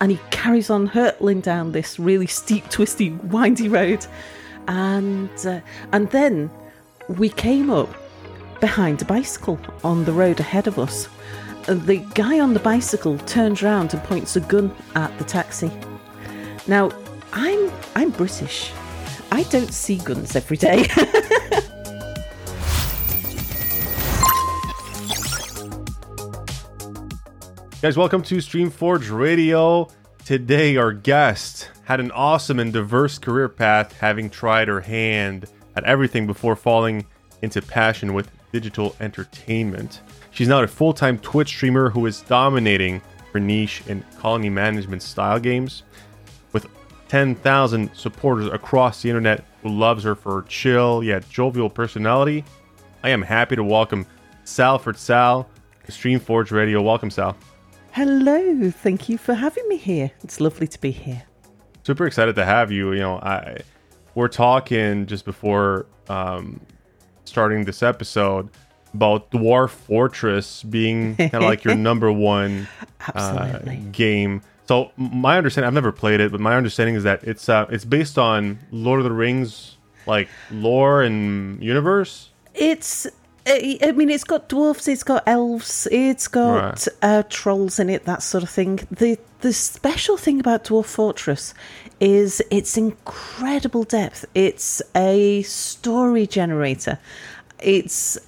and he carries on hurtling down this really steep, twisty, windy road, and uh, and then we came up behind a bicycle on the road ahead of us. The guy on the bicycle turns round and points a gun at the taxi. Now, I'm I'm British. I don't see guns every day. Guys, welcome to Streamforge Radio. Today, our guest had an awesome and diverse career path, having tried her hand at everything before falling into passion with digital entertainment. She's now a full time Twitch streamer who is dominating her niche in colony management style games. With 10,000 supporters across the internet who loves her for her chill yet jovial personality, I am happy to welcome Sal Salford Sal to Streamforge Radio. Welcome, Sal. Hello, thank you for having me here. It's lovely to be here. super excited to have you. You know, I we're talking just before um, starting this episode about Dwarf Fortress being kind of like your number one uh, game. So my understanding, I've never played it, but my understanding is that it's uh, it's based on Lord of the Rings like lore and universe. It's I mean, it's got dwarfs, it's got elves, it's got Right. uh, trolls in it, that sort of thing. The the special thing about Dwarf Fortress is its incredible depth. It's a story generator. It's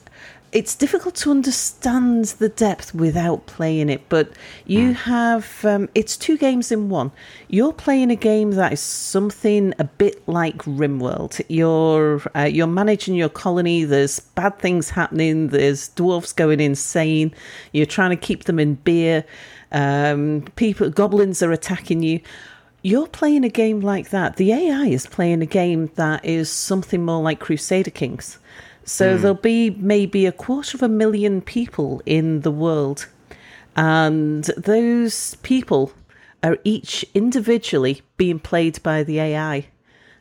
it's difficult to understand the depth without playing it, but you have um, it's two games in one. You're playing a game that is something a bit like RimWorld. You're uh, you're managing your colony. There's bad things happening. There's dwarfs going insane. You're trying to keep them in beer. Um, people, goblins are attacking you. You're playing a game like that. The AI is playing a game that is something more like Crusader Kings. So hmm. there'll be maybe a quarter of a million people in the world. And those people are each individually being played by the AI.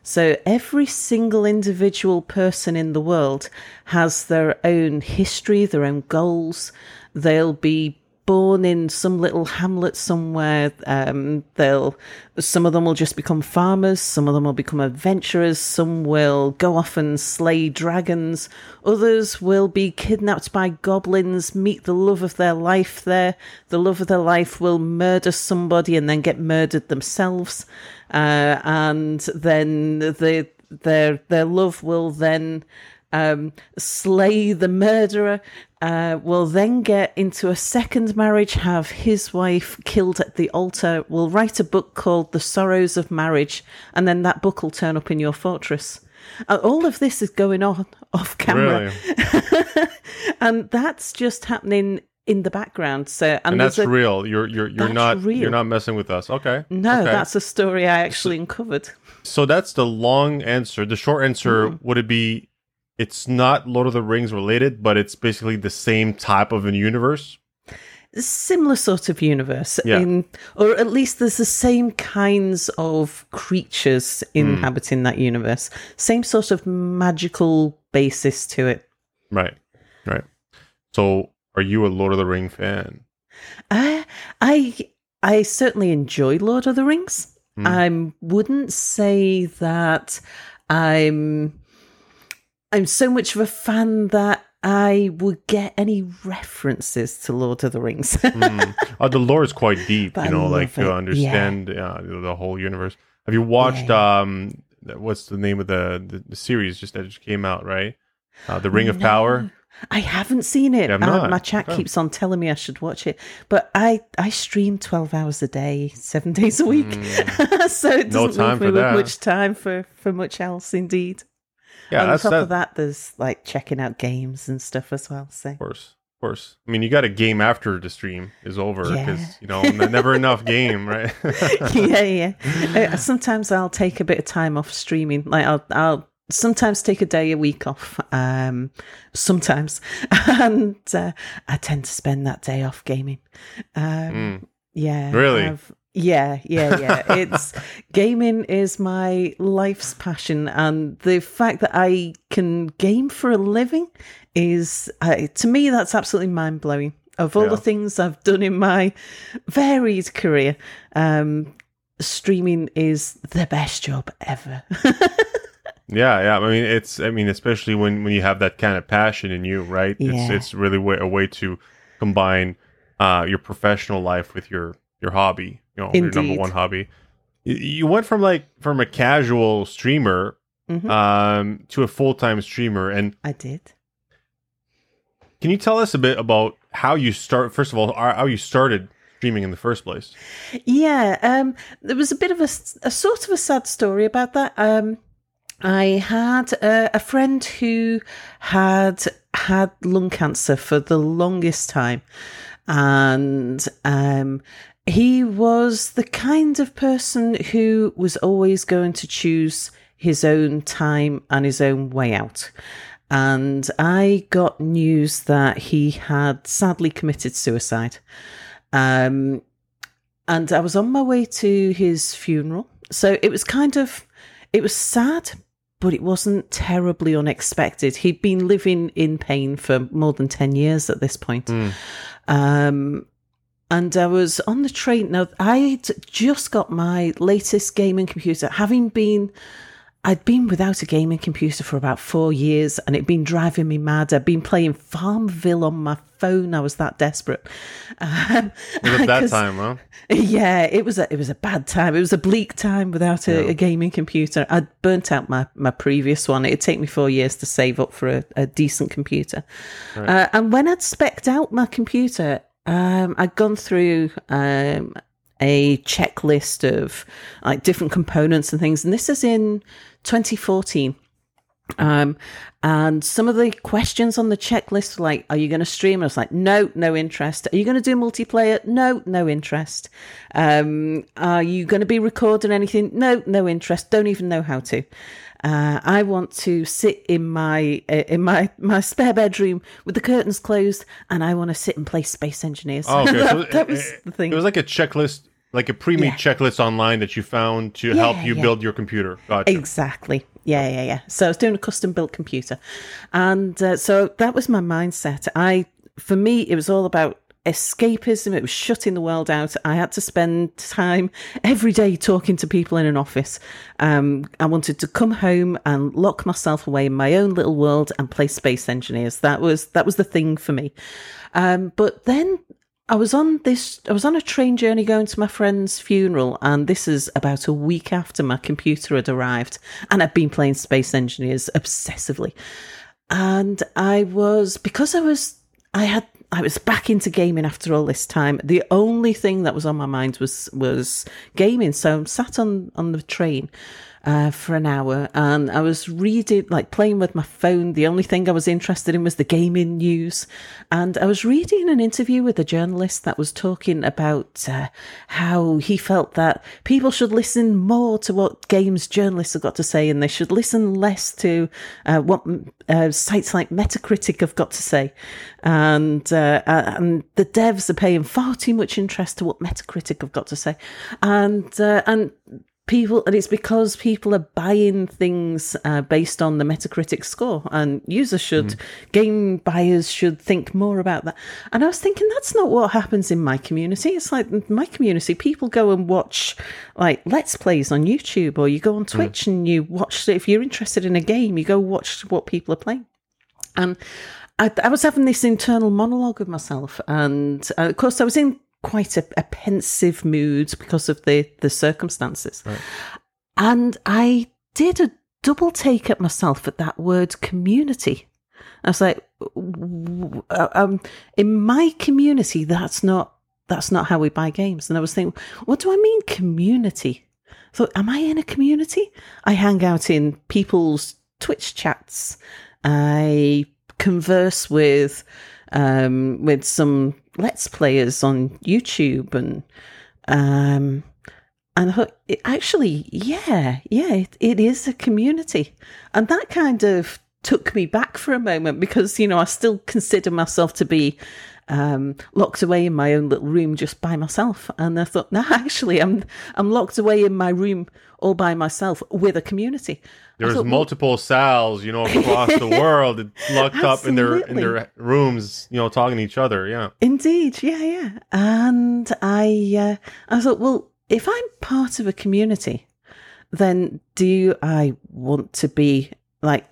So every single individual person in the world has their own history, their own goals. They'll be born in some little hamlet somewhere. Um, they'll some of them will just become farmers. Some of them will become adventurers. Some will go off and slay dragons. Others will be kidnapped by goblins, meet the love of their life there. The love of their life will murder somebody and then get murdered themselves. Uh, and then the, their their love will then um, slay the murderer, uh, will then get into a second marriage, have his wife killed at the altar, will write a book called The Sorrows of Marriage, and then that book will turn up in your fortress. Uh, all of this is going on off camera, Really, and that's just happening in the background. So, and, and that's a, real. You're you're you're not real. you're not messing with us. Okay. no, Okay. that's a story I actually uncovered. So that's the long answer. The short answer Mm-hmm. would it be it's not Lord of the Rings related, but it's basically the same type of a universe. similar sort of universe Yeah. in or at least there's the same kinds of creatures inhabiting that universe same sort of magical basis to it Right. Right. So are you a Lord of the Ring fan? uh, i i certainly enjoy lord of the rings Hmm. i wouldn't say that i'm i'm so much of a fan that i would get any references to lord of the rings Mm. Oh, the lore is quite deep, But you know, like to understand uh, the whole universe. Have you watched Yeah. um what's the name of the, the the series just that just came out, right? Uh, the Ring of No. Power. I haven't seen it. Uh, my chat Okay. keeps on telling me I should watch it, but I I stream twelve hours a day, seven days a week, so it Mm. Doesn't time leave me with much time for for much else. Indeed. Yeah, On that's top that, of that, there's like checking out games and stuff as well. So Of course, of course. I mean, you got a game after the stream is over because Yeah. you know never enough game, right? yeah, yeah. Uh, sometimes I'll take a bit of time off streaming. Like I'll I'll sometimes take a day a week off. Um, sometimes, and uh, I tend to spend that day off gaming. Um, Yeah, Mm. Really? I've- yeah, yeah, yeah. it's gaming is my life's passion, and the fact that I can game for a living is, uh, to me, that's absolutely mind blowing. Of all Yeah. the things I've done in my varied career, um, streaming is the best job ever. Yeah, yeah. I mean, it's. I mean, especially when when you have that kind of passion in you, right? It's Yeah. it's really wa- a way to combine uh, your professional life with your your hobby. You know, your number one hobby. You went from like from a casual streamer Mhm. um, to a full time streamer, and I did. can you tell us a bit about how you start? First of all, how how you started streaming in the first place? Yeah, um, there was a bit of a, a sort of a sad story about that. Um, I had a, a friend who had had lung cancer for the longest time, and um, he was the kind of person who was always going to choose his own time and his own way out. And I got news that he had sadly committed suicide. Um, and I was on my way to his funeral. So it was kind of, it was sad, but it wasn't terribly unexpected. He'd been living in pain for more than 10 years at this point. Mm. Um, and I was on the train. Now, I'd just got my latest gaming computer, having been. I'd been without a gaming computer for about four years and it'd been driving me mad. I'd been playing Farmville on my phone. I was that desperate. Um, It was at that time, huh? yeah, it was a it was a bad time. It was a bleak time without a, Yeah. a gaming computer. I'd burnt out my, my previous one. It'd take me four years to save up for a, a decent computer. Uh, and when I'd specced out my computer, um, I'd gone through um, a checklist of like different components and things. And this is in 2014. Um, and some of the questions on the checklist were like, are you going to stream? I was like, no, no interest. Are you going to do multiplayer? No, no interest. Um, are you going to be recording anything? No, no interest. Don't even know how to. Uh, I want to sit in my uh, in my my spare bedroom with the curtains closed, and I want to sit and play Space Engineers. Oh, okay. that, so that was it, the thing. It was like a checklist, like a pre-made Yeah. checklist online that you found to help you yeah. build your computer. Gotcha. Exactly. Yeah, yeah, yeah. So I was doing a custom built computer, and uh, so that was my mindset. I, for me, it was all about escapism. It was shutting the world out. I had to spend time every day talking to people in an office. Um, I wanted to come home and lock myself away in my own little world and play Space Engineers. That was that was the thing for me. Um, but then I was on this. I was on a train journey going to my friend's funeral, and this is about a week after my computer had arrived, and I'd been playing Space Engineers obsessively. And I was because I was I had I was back into gaming after all this time. The only thing that was on my mind was was gaming. So I'm sat on on the train uh, for an hour, and I was reading, like playing with my phone. The only thing I was interested in was the gaming news, and I was reading an interview with a journalist that was talking about uh, how he felt that people should listen more to what games journalists have got to say, and they should listen less to uh, what uh, sites like Metacritic have got to say, and uh, uh, and the devs are paying far too much interest to what Metacritic have got to say, and uh, and people and it's because people are buying things uh, based on the metacritic score and users should game buyers should think more about that. And i was thinking that's not what happens in my community. It's like my community people go and watch like let's plays on youtube or you go on twitch and you watch if you're interested in a game you go watch what people are playing. And I, I was having this internal monologue with myself, and uh, of course, I was in quite a, a pensive mood because of the the circumstances. And I did a double take at myself at that word community. I was like, um, in my community, that's not that's not how we buy games. And I was thinking, what do I mean community? I thought, am I in a community? I hang out in people's Twitch chats. I converse with um, with some Let's Players on YouTube and um, and actually, yeah, yeah, it, it is a community, and that kind of took me back for a moment because you know I still consider myself to be um, locked away in my own little room just by myself. And I thought, no, actually, I'm I'm locked away in my room all by myself with a community. There's thought, multiple cells, you know, across the world, locked up in their in their rooms, you know, talking to each other. Yeah, indeed, yeah, yeah. And I uh, I thought, well, if I'm part of a community, then do I want to be like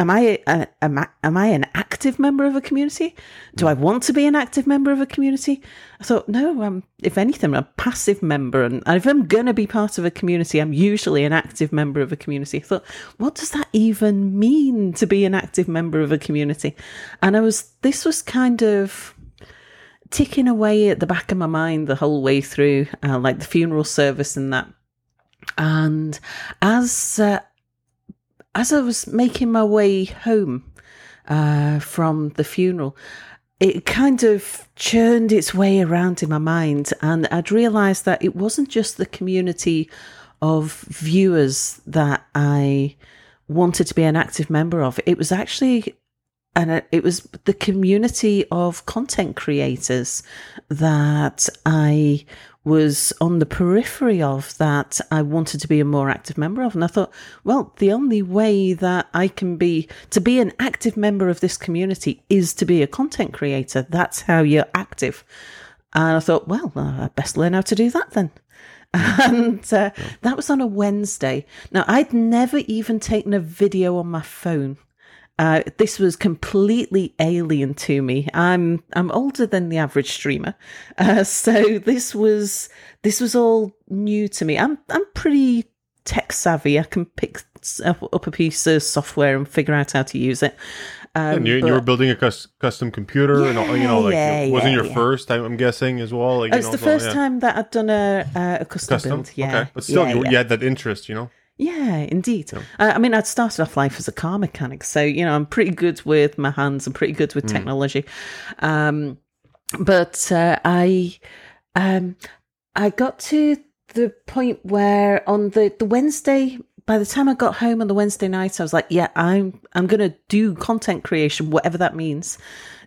am I a, am I am I an active member of a community? Do I want to be an active member of a community? I thought no. I'm if anything, I'm a passive member, and if I'm going to be part of a community, I'm usually an active member of a community. I thought, what does that even mean to be an active member of a community? And I was this was kind of ticking away at the back of my mind the whole way through, uh, like the funeral service and that. And as uh, as I was making my way home uh, from the funeral, it kind of churned its way around in my mind, and I'd realised that it wasn't just the community of viewers that I wanted to be an active member of. It was actually and it was the community of content creators that I was on the periphery of that I wanted to be a more active member of. And I thought, well, the only way that I can be to be an active member of this community is to be a content creator. That's how you're active. And I thought, well, uh, I best learn how to do that then. And uh, that was on a Wednesday. Now, I'd never even taken a video on my phone. Uh, this was completely alien to me. I'm I'm older than the average streamer, uh, so this was this was all new to me. I'm I'm pretty tech savvy. I can pick up a piece of software and figure out how to use it. Um, and you, you, were building a cus- custom computer, yeah, and you know, like yeah, it wasn't yeah, your first. time, I'm guessing as well. Like, it's know, the so, first time that I've done a, a custom, custom, build. Yeah, okay. but still, you, you, had that interest, you know. Yeah, indeed. Yeah. I, I mean, I'd started off life as a car mechanic, so you know I'm pretty good with my hands. I'm pretty good with mm. technology, um, but uh, I, um, I got to the point where on the the Wednesday, by the time I got home on the Wednesday night, I was like, yeah, I'm I'm gonna do content creation, whatever that means.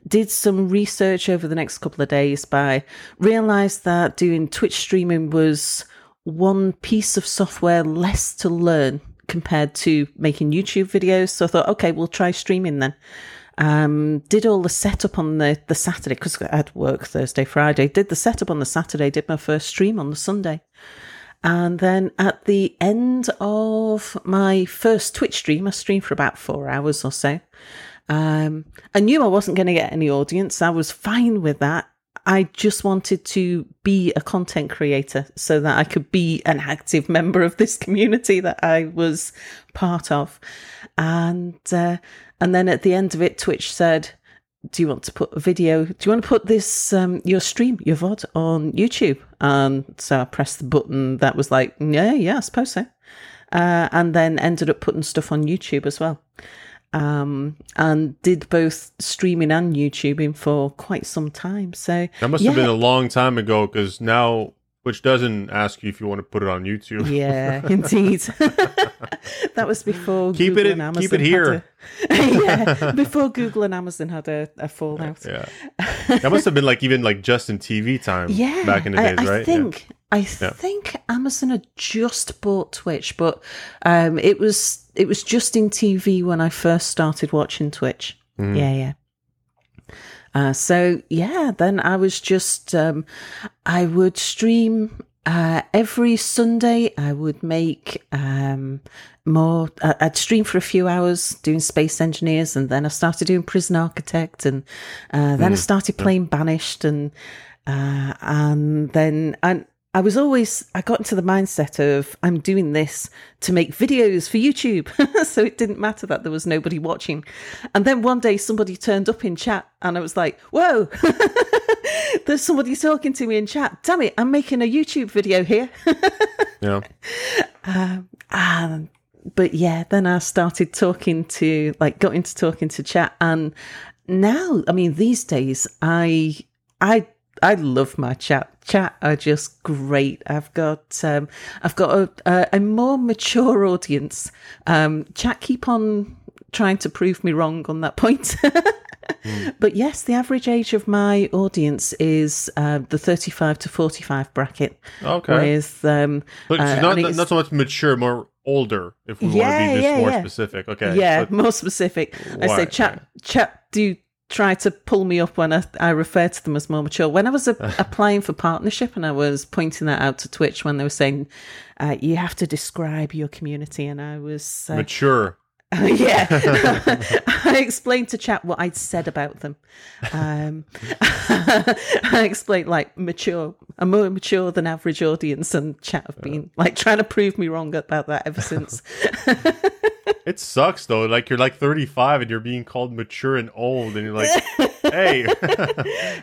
Did some research over the next couple of days by realized that doing Twitch streaming was one piece of software less to learn compared to making YouTube videos. So I thought, okay, we'll try streaming then. Um, did all the setup on the, the Saturday because I had work Thursday, Friday. Did the setup on the Saturday, did my first stream on the Sunday. And then at the end of my first Twitch stream, I streamed for about four hours or so. Um, I knew I wasn't going to get any audience. I was fine with that. I just wanted to be a content creator so that I could be an active member of this community that I was part of. And uh, and then at the end of it, Twitch said, "Do you want to put a video? Do you want to put this um, your stream, your VOD on YouTube?" And so I pressed the button that was like, "Yeah, yeah, I suppose so." Uh, and then ended up putting stuff on YouTube as well um, and did both streaming and YouTubing for quite some time. So that must yeah. have been a long time ago because now Twitch doesn't ask you if you want to put it on YouTube. Yeah, indeed. that was before keep Google it. In, Amazon keep it here. A, yeah, before Google and Amazon had a, a fallout. Yeah, that must have been like even like Justin TV time. Yeah, back in the days, I, I right? Think, yeah. I think Amazon had just bought Twitch, but um, it was it was Justin TV when I first started watching Twitch. Mm. Yeah, yeah. Uh, so yeah, then I was just um, I would stream uh, every Sunday. I would make um, more. Uh, I'd stream for a few hours doing Space Engineers, and then I started doing Prison Architect, and uh, then mm. I started playing Banished, and uh, and then and I was always, I got into the mindset of I'm doing this to make videos for YouTube. so it didn't matter that there was nobody watching. And then one day somebody turned up in chat and I was like, whoa, there's somebody talking to me in chat. Damn it, I'm making a YouTube video here. yeah. Um, and, but yeah, then I started talking to, like, got into talking to chat. And now, I mean, these days, I, I I love my chat. Chat are just great. I've got um, I've got a, a, a more mature audience. Um, chat keep on trying to prove me wrong on that point. But yes, the average age of my audience is uh, the 35 to 45 bracket. Okay. With um, But uh, not, it's- not so much mature, more older, if we want to be this yeah, more yeah. specific. Okay. yeah, more specific. I say, chat, chat, do try to pull me up when I, I refer to them as more mature. When I was a, applying for partnership and I was pointing that out to Twitch when they were saying, uh, you have to describe your community, and I was uh, mature. yeah. I explained to chat what I'd said about them. Um, I explained like mature, a more mature than average audience, and chat have been like trying to prove me wrong about that ever since. It sucks though. Like you're like 35 and you're being called mature and old, and you're like, hey,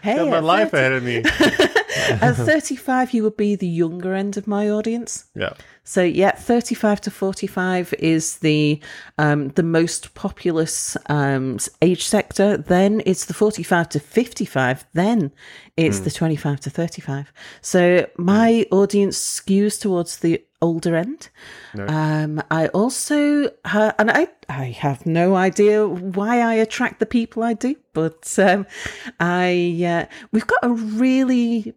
hey, got my life 30 ahead of me. at 35, you would be the younger end of my audience. Yeah. So yeah, 35 to 45 is the um, the most populous um, age sector. Then it's the 45 to 55. Then it's the 25 to 35. So my audience skews towards the older end. Um, I also ha- and I I have no idea why I attract the people I do, but um, I uh, we've got a really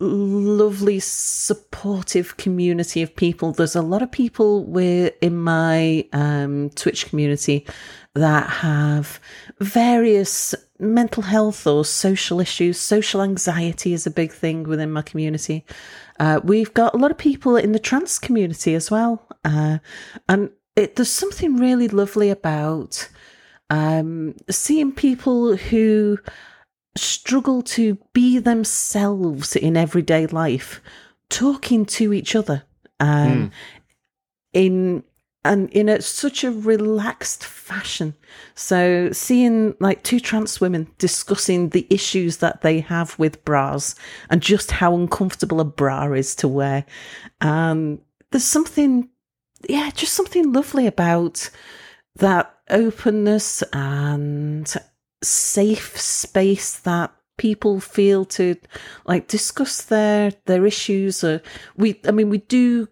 lovely supportive community of people. There's a lot of people in my um, twitch community that have various mental health or social issues. Social anxiety is a big thing within my community. Uh, we've got a lot of people in the trans community as well. Uh, and it, there's something really lovely about um, seeing people who struggle to be themselves in everyday life, talking to each other, um, in and in a, such a relaxed fashion. So seeing like two trans women discussing the issues that they have with bras and just how uncomfortable a bra is to wear, um, there's something, yeah, just something lovely about that openness and safe space that people feel to like discuss their their issues or we i mean we do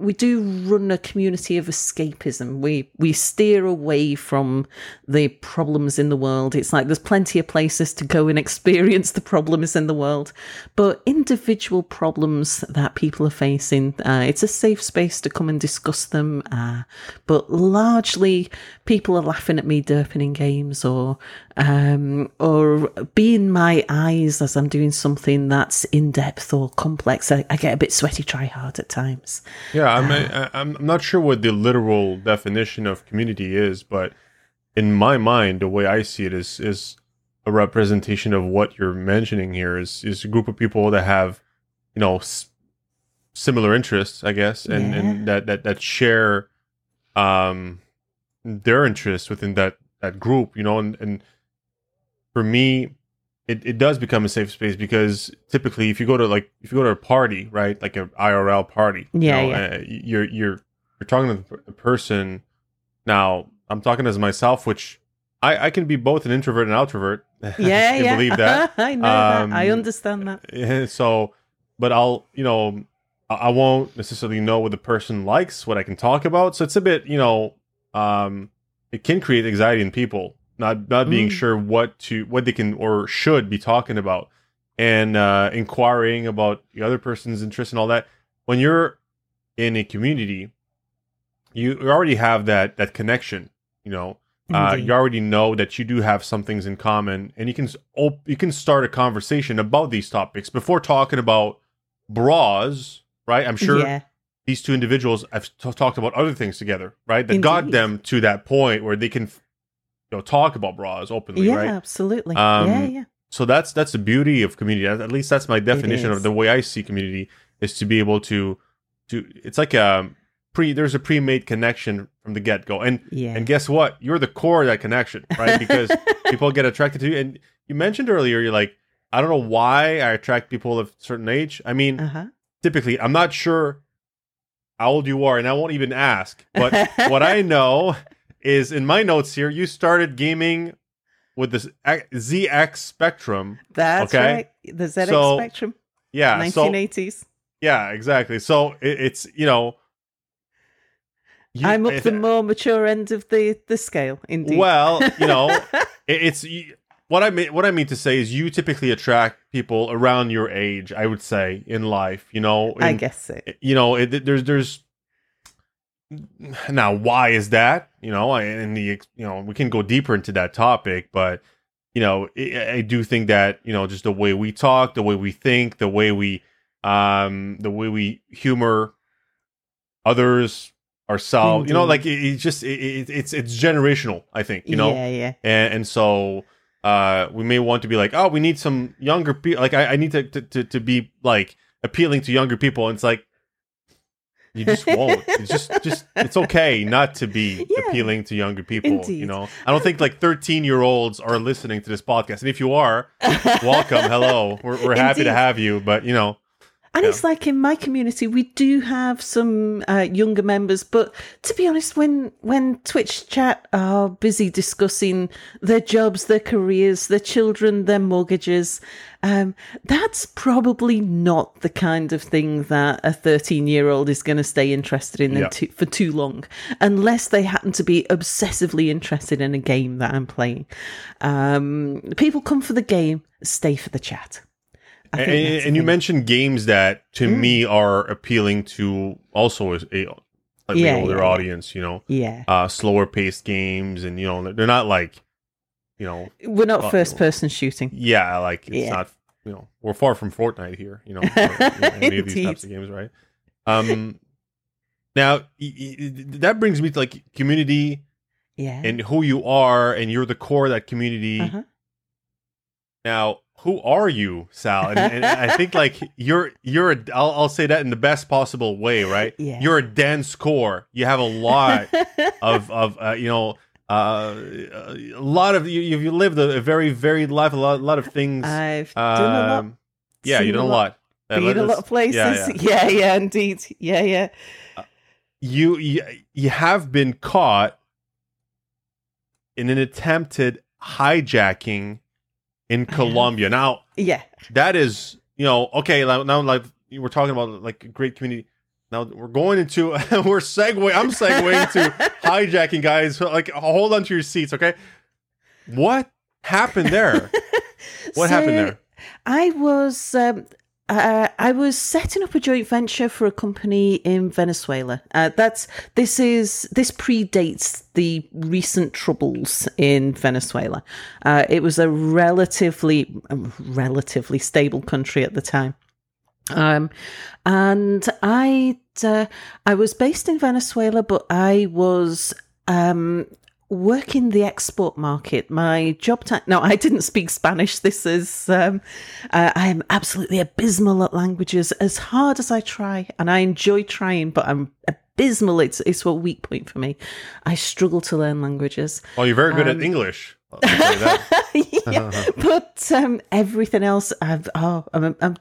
we do run a community of escapism. We we steer away from the problems in the world. It's like there's plenty of places to go and experience the problems in the world, but individual problems that people are facing, uh, it's a safe space to come and discuss them. Uh, but largely, people are laughing at me derping in games or um, or being my eyes as I'm doing something that's in depth or complex. I, I get a bit sweaty, try hard at times. Yeah, I'm, I, I'm I'm not sure what the literal definition of community is, but in my mind, the way I see it is is a representation of what you're mentioning here. Is is a group of people that have, you know, s- similar interests, I guess, and, and that that that share, um, their interests within that that group, you know, and and for me, it, it does become a safe space because typically if you go to like if you go to a party right like an IRL party you Yeah, know, yeah. uh, you're you're you're talking to the person now I'm talking as myself which I I can be both an introvert and outrovert Yeah, you yeah. believe that I know Um, that. I understand that. So but I'll you know I I won't necessarily know what the person likes what I can talk about so it's a bit you know um it can create anxiety in people not not being Mm. sure what to what they can or should be talking about and uh inquiring about the other person's interests and all that when you're in a community you already have that that connection you know uh, you already know that you do have some things in common and you can op- you can start a conversation about these topics before talking about bras right i'm sure Yeah. these two individuals have t- talked about other things together, right? That got them to that point where they can, you know, talk about bras openly, Yeah, right? absolutely. Um, yeah, yeah. So that's that's the beauty of community. At least that's my definition of the way I see community is to be able to to. It's like a pre. There's a pre-made connection from the get go, and Yeah. and guess what? You're the core of that connection, right? Because people get attracted to you. And you mentioned earlier, you're like, I don't know why I attract people of certain age. I mean, uh-huh. typically i'm not sure how old you are and i won't even ask but what i know is in my notes here you started gaming with this zx spectrum That's okay. right. The ZX So, Spectrum, yeah so 1980s. yeah exactly so it, it's you know You- I'm up if- the more mature end of the the scale. Indeed. Well, you know, it, it's what I mean. What I mean to say is, you typically attract people around your age. I would say in life, you know, I guess so. you know, it, there's there's now why is that? You know, and the you know we can go deeper into that topic, but you know, I, do think that you know just the way we talk, the way we think, the way we um the way we humor others ourselves you know Indeed. like it, it's just it, it, it's it's generational i think you know yeah, yeah. and, and so uh we may want to be like oh we need some younger people like I, I need to, to to to be like appealing to younger people and it's like you just won't. It's just just it's okay not to be Yeah. appealing to younger people you know? I don't think like 13 year olds are listening to this podcast. And if you are welcome. Hello. We're, we're happy to have you but you know And Yeah. it's like in my community, we do have some uh, younger members, but to be honest, when when Twitch chat are busy discussing their jobs, their careers, their children, their mortgages, um, that's probably not the kind of thing that a thirteen-year-old is going to stay interested in Yeah. too, for too long, unless they happen to be obsessively interested in a game that I'm playing. Um, people come for the game, stay for the chat. And, and you mentioned games that to Mm. me are appealing to also a, a Yeah, older yeah, audience you know yeah. uh slower paced games and you know they're not like you know We're not Well, first person shooting. yeah like it's Yeah. not you know we're far from fortnite here you know or, you know, any of these types of games right um now y- y- that brings me to like community Yeah. and who you are and you're the core of that community Uh-huh. now who are you sal and, and i think like you're you're a, I'll, I'll say that in the best possible way right Yeah. you're a dense core you have a lot of of uh, you know uh, a lot of you you've lived a, a very varied life a lot, a lot of things I've done a lot. um, yeah you seen done a lot Uh, Been let a lot of places. yeah, Yeah, yeah. yeah, indeed. Yeah, yeah. you, you you have been caught in an attempted hijacking in Colombia. Now Yeah. that is you know okay now like we're talking about like a great community. Now we're going into we're segue. I'm segueing to hijacking, guys. Like hold on to your seats, okay? What happened there? What So, happened there? I was um, uh, I was setting up a joint venture for a company in Venezuela. Uh, that's this is this predates the recent troubles in Venezuela. Uh, it was a relatively relatively stable country at the time. Um, and I uh, I was based in Venezuela, but I was um, working the export market. My job time. No, I didn't speak Spanish. This is um, uh, I am absolutely abysmal at languages. As hard as I try, and I enjoy trying, but I'm abysmal. It's it's a weak point for me. I struggle to learn languages. Oh, you're very good um, at English. I'll tell you that. yeah, but um, everything else, I've oh, I'm, I'm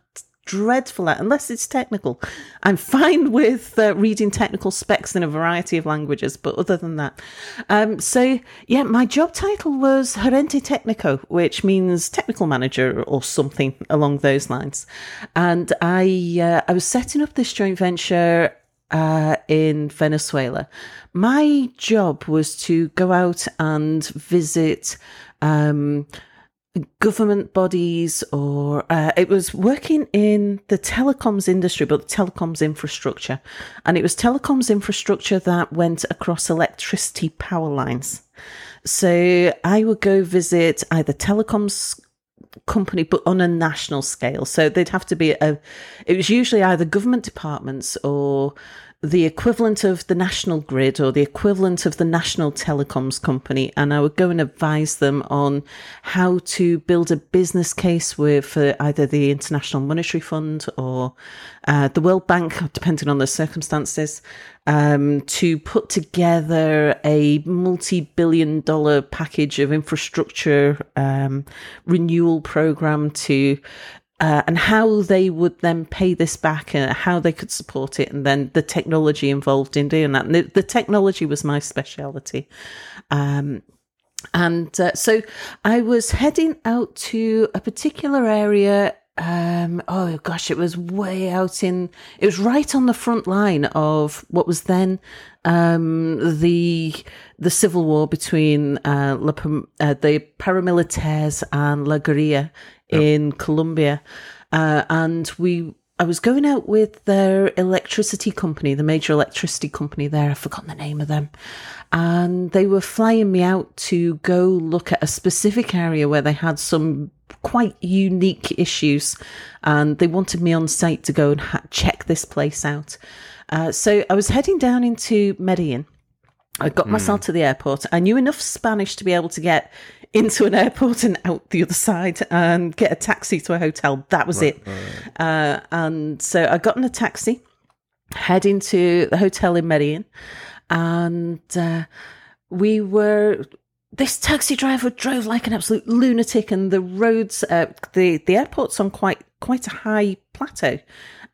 dreadful at unless it's technical. I'm fine with uh, reading technical specs in a variety of languages, but other than that, um, so yeah, my job title was gerente técnico, which means technical manager or something along those lines. And I uh, I was setting up this joint venture uh, in Venezuela. My job was to go out and visit um, government bodies, or uh, it was working in the telecoms industry, but the telecoms infrastructure. And it was telecoms infrastructure that went across electricity power lines. So I would go visit either telecoms company, but on a national scale. So they'd have to be a, it was usually either government departments or the equivalent of the national grid or the equivalent of the national telecoms company. And I would go and advise them on how to build a business case with for either the International Monetary Fund or uh, the World Bank, depending on the circumstances, um, to put together a multi billion dollar package of infrastructure um, renewal program to uh, and how they would then pay this back and how they could support it, and then the technology involved in doing that. And the, the technology was my speciality. Um, and uh, so I was heading out to a particular area um, oh gosh, it was way out in. It was right on the front line of what was then um, the the civil war between uh, La, uh, the paramilitaires and La Guerrilla in Colombia, uh, and we. I was going out with their electricity company, the major electricity company there. I've forgotten the name of them. And they were flying me out to go look at a specific area where they had some quite unique issues. And they wanted me on site to go and ha- check this place out. Uh, so I was heading down into Medellin. I got myself to the airport. I knew enough Spanish to be able to get into an airport and out the other side and get a taxi to a hotel. That was it. Uh, and so I got in a taxi, heading to the hotel in Medellin, and uh, we were. This taxi driver drove like an absolute lunatic, and the roads, uh, the the airport's on quite quite a high plateau,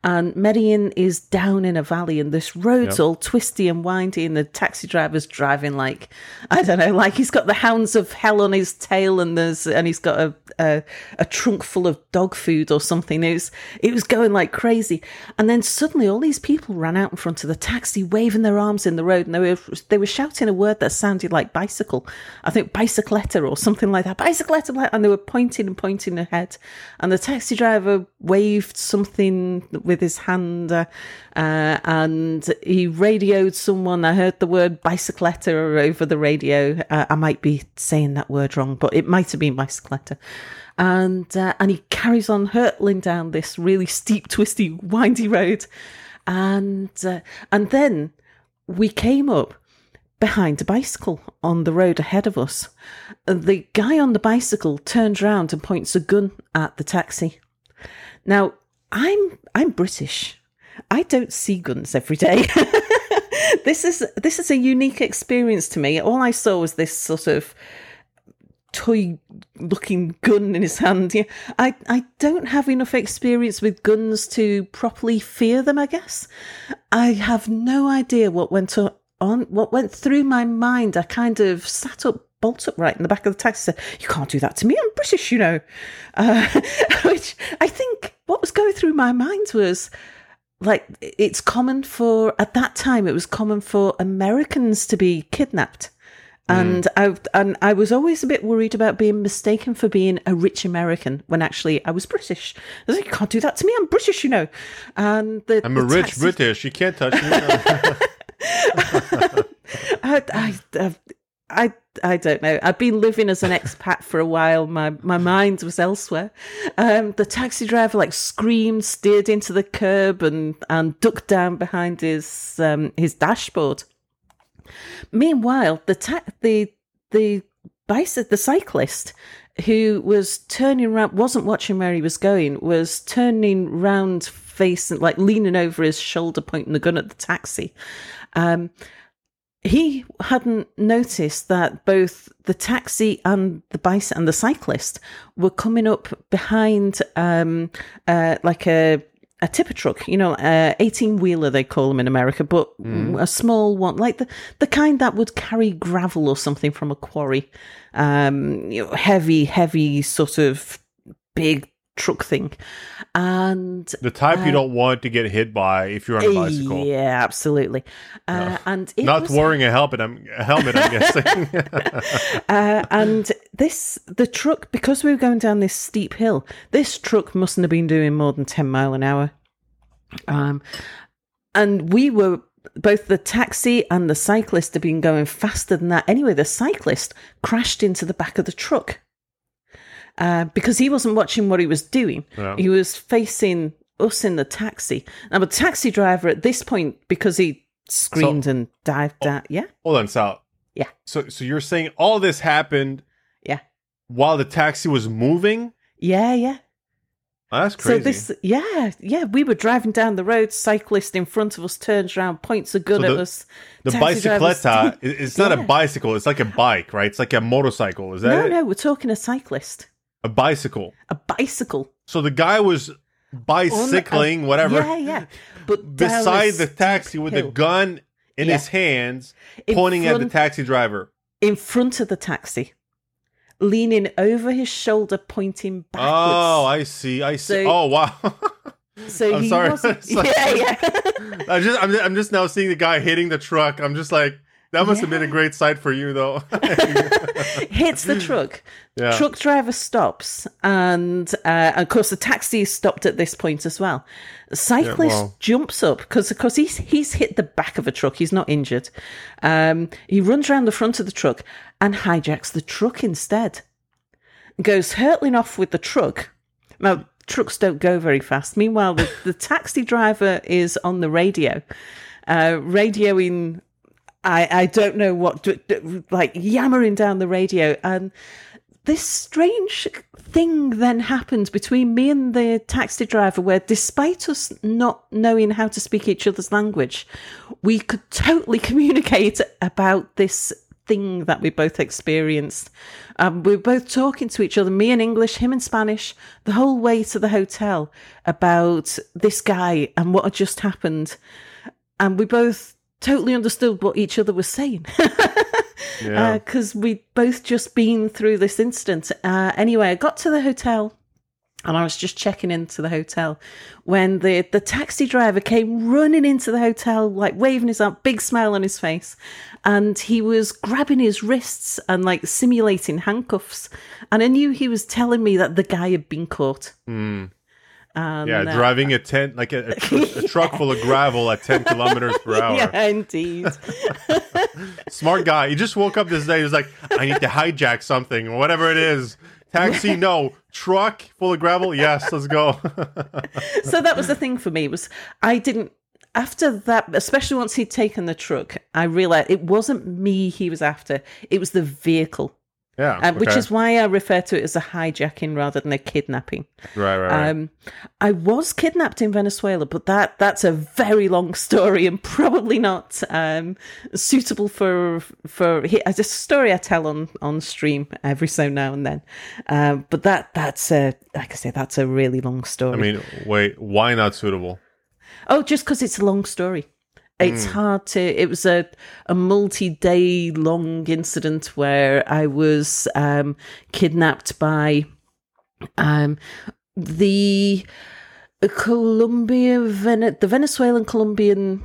and Medellin is down in a valley, and this road's Yep. all twisty and windy, and the taxi driver's driving like I don't know, like he's got the hounds of hell on his tail, and there's and he's got a a, a trunk full of dog food or something. It was it was going like crazy, and then suddenly all these people ran out in front of the taxi, waving their arms in the road, and they were they were shouting a word that sounded like bicycle. I think bicycletta or something like that. Bicycletta, and they were pointing and pointing ahead, and the taxi driver waved something with his hand, uh, uh, and he radioed someone. I heard the word bicycletta over the radio. Uh, I might be saying that word wrong, but it might have been bicycletta. And uh, and he carries on hurtling down this really steep, twisty, windy road, and uh, and then we came up behind a bicycle on the road ahead of us. The guy on the bicycle turns round and points a gun at the taxi. Now, I'm I'm British. I don't see guns every day. this is this is a unique experience to me. All I saw was this sort of toy looking gun in his hand. Yeah, I, I don't have enough experience with guns to properly fear them, I guess. I have no idea what went on, what went through my mind. I kind of sat up, bolt upright in the back of the taxi, said, You can't do that to me. I'm British, you know. Uh, which I think what was going through my mind was, like it's common for at that time it was common for Americans to be kidnapped. And I and I was always a bit worried about being mistaken for being a rich American when actually I was British. I was like, you can't do that to me. I'm British, you know. And the, I'm a the rich taxi- British. You can't touch me. I, I, I, I, I don't know. I've been living as an expat for a while. My my mind was elsewhere. Um, the taxi driver like screamed, steered into the curb, and and ducked down behind his um, his dashboard. Meanwhile, the ta- the the bicycle, the cyclist who was turning around, wasn't watching where he was going, was turning round, facing like leaning over his shoulder, pointing the gun at the taxi. Um, he hadn't noticed that both the taxi and the bicy and the cyclist were coming up behind um uh like a a tipper truck, you know, uh, 18 wheeler, they call them in America, but a small one, like the, the kind that would carry gravel or something from a quarry. Um, you know, heavy, heavy, sort of big truck thing. And the type you don't want to get hit by if you're on a bicycle. yeah, absolutely. Uh, and it Not was, wearing a helmet. I'm a helmet. I'm guessing. uh, and this the truck because we were going down this steep hill. This truck mustn't have been doing more than ten mile an hour. Um, and we were both the taxi and the cyclist had been going faster than that. Anyway, the cyclist crashed into the back of the truck uh, because he wasn't watching what he was doing. Yeah. He was facing us in the taxi. Now, the taxi driver at this point, because he screamed and dived down, yeah, Hold on, Sal. Yeah. So, so you're saying all this happened yeah, while the taxi was moving? yeah, yeah. Oh, that's crazy. So this, yeah, yeah, we were driving down the road. Cyclist in front of us turns around, points a gun So at us. the bicycletta, it's not a bicycle. It's like a bike, right? It's like a motorcycle. Is that No, it? no, we're talking a cyclist, a bicycle? a bicycle. So the guy was bicycling, a- whatever, Yeah, yeah. But beside the taxi with a gun in Yeah. his hands, In pointing at the taxi driver. in front of the taxi. leaning over his shoulder, pointing backwards. Oh, I see. I see. So- oh, wow. so I'm he sorry. wasn't. Like- yeah, yeah. I just, I'm, just, I'm just now seeing the guy hitting the truck. I'm just like, that must have been a great sight for you, though. Hits the truck. Yeah. Truck driver stops, and uh, of course the taxi is stopped at this point as well. Cyclist well- jumps up because, of course, he's he's hit the back of a truck. He's not injured. Um, he runs around the front of the truck and hijacks the truck instead. Goes hurtling off with the truck. Now trucks don't go very fast. Meanwhile, the, the taxi driver is on the radio, uh, radioing I, I don't know what, like yammering down the radio. And this strange thing then happened between me and the taxi driver where, despite us not knowing how to speak each other's language, we could totally communicate about this thing that we both experienced. Um, we were both talking to each other, me in English, him in Spanish, the whole way to the hotel about this guy and what had just happened. And we both totally understood what each other was saying yeah. because we'd both just been through this incident. Uh, anyway, I got to the hotel and I was just checking into the hotel when the, the taxi driver came running into the hotel, like waving his arm, big smile on his face. And he was grabbing his wrists and like simulating handcuffs. And I knew he was telling me that the guy had been caught. And, yeah, uh, driving a tent like a, a, tr- a truck full of gravel at 10 kilometers per hour. Yeah, indeed. Smart guy. He just woke up this day. He was like, I need to hijack something or whatever it is. Taxi, no. Truck full of gravel, yes. Let's go. so that was the thing for me was I didn't after that especially once he'd taken the truck I realized it wasn't me he was after it was the vehicle yeah, um, which is why I refer to it as a hijacking rather than a kidnapping right, right, right. um, I was kidnapped in Venezuela, but that that's a very long story and probably not um, suitable for for it's a story I tell on on stream every so now and then. Um, but that that's a like I say, that's a really long story. I mean, wait, why not suitable? Oh, just because it's a long story. It's hard to. It was a a multi day long incident where I was um, kidnapped by um, the Colombia, Vene- the Venezuelan Colombian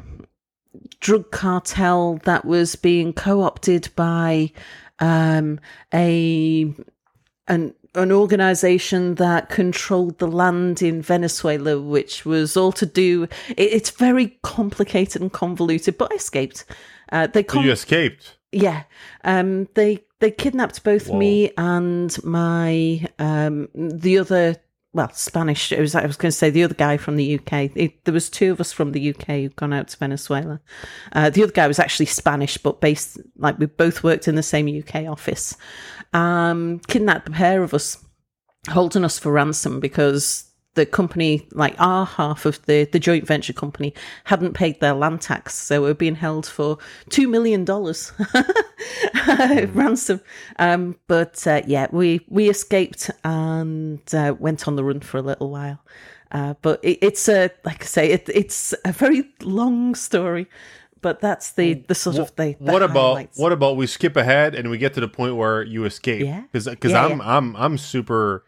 drug cartel that was being co opted by um, a an an organization that controlled the land in Venezuela, which was all to do. It, it's very complicated and convoluted, but I escaped. Uh, they con- you escaped. yeah, um, they they kidnapped both me and my um, the other well Spanish. It was I was going to say the other guy from the UK. It, there was two of us from the UK who'd gone out to Venezuela. Uh, the other guy was actually Spanish, but based like we both worked in the same UK office. Um, kidnapped a pair of us, holding us for ransom because the company, like our half of the, the joint venture company, hadn't paid their land tax. So we were being held for $2 million ransom. Um, but uh, yeah, we, we escaped and uh, went on the run for a little while. Uh, but it, it's a, like I say, it, it's a very long story. But that's the, the sort of the, the what about what about we skip ahead and we get to the point where you escape? Yeah. Because Yeah, I'm I'm I'm super.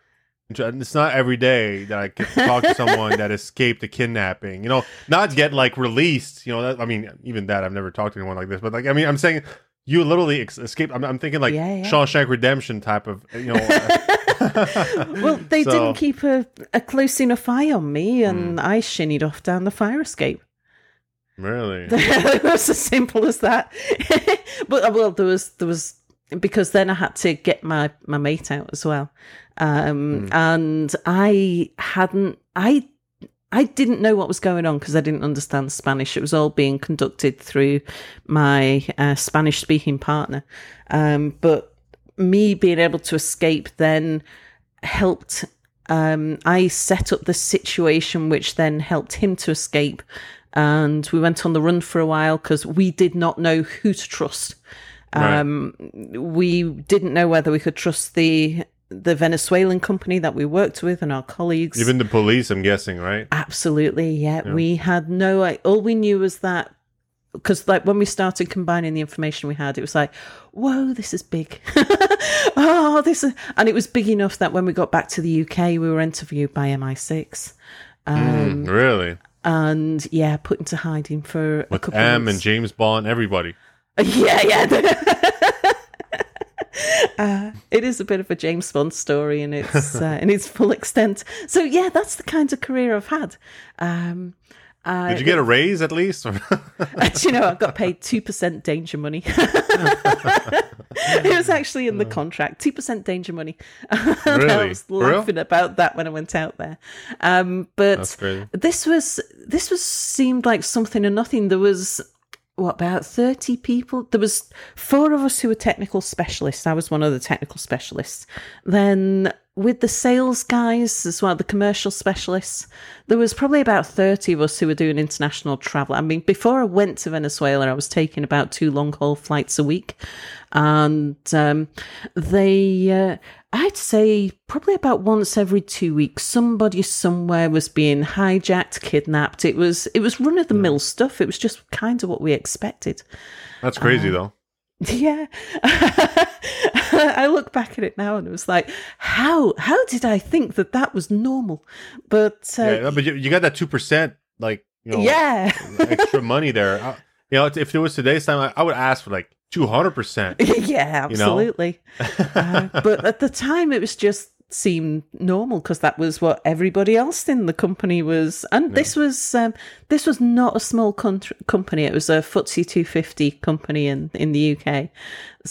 It's not every day that I get to talk to someone that escaped a kidnapping. You know, not get like released. You know, that, I mean, even that I've never talked to anyone like this. But like, I mean, I'm saying you literally ex- escaped. I'm, I'm thinking like Yeah, yeah. Shawshank Redemption type of. You know, uh, Well, they So- didn't keep a, a close enough eye on me, Hmm. and I shinnied off down the fire escape. really. it was as simple as that. but uh, well, there was there was because then I had to get my my mate out as well, um, and I hadn't I. I didn't know what was going on because I didn't understand Spanish. It was all being conducted through my uh, Spanish speaking partner. Um, but me being able to escape then helped um, I set up the situation, which then helped him to escape. And we went on the run for a while because we did not know who to trust. Right. Um, we didn't know whether we could trust the the Venezuelan company that we worked with and our colleagues. Even the police, I'm guessing, right? Absolutely, yeah. We had no. All we knew was that because like when we started combining the information we had, it was like, whoa, this is big. oh, this is, and it was big enough that when we got back to the UK, we were interviewed by MI6. Um, Mm, really? and yeah, put into hiding for a With couple M of and. James Bond, everybody. Yeah, yeah. uh, it is a bit of a James Bond story in its uh, in its full extent. So yeah, that's the kind of career I've had. Um, uh, Did you get a raise at least? do you know, I got paid two percent danger money. it was actually in the contract, two percent danger money. I was laughing about that when I went out there. Um, but this was this was seemed like something or nothing. There was what about thirty people? There was four of us who were technical specialists. I was one of the technical specialists. Then with the sales guys as well, the commercial specialists, there was probably about thirty of us who were doing international travel. I mean, before I went to Venezuela, I was taking about two long haul flights a week, and um, they. Uh, I'd say probably about once every two weeks, somebody somewhere was being hijacked, kidnapped. It was it was run of the mill stuff. It was just kind of what we expected. That's crazy Uh, though. Yeah, I look back at it now and it was like, how how did I think that that was normal? But uh, Yeah, but you, you got that two percent, like you know, yeah, extra money there. Uh, you know, if it was today's time, I, I would ask for like two hundred percent. yeah, You know? absolutely. uh, but at the time, it was just seemed normal because that was what everybody else in the company was. And this was um, this was not a small country, company. It was a FTSE 250 company in in the UK. I'm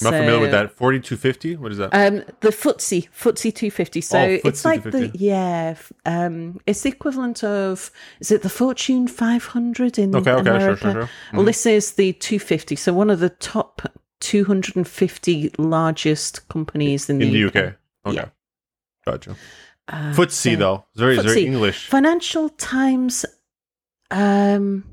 not familiar with that. Forty two fifty. What is that? Um, the FTSE, FTSE 250. So Oh, it's like the 250. yeah, um, it's the equivalent of is it the Fortune 500 in Okay, okay, sure, America? sure, sure. Well, this is the 250. So one of the top 250 largest companies in the, in the UK. Okay, Yeah. Gotcha. Uh, Footsie so- though, it's very, it's very English. Financial Times um,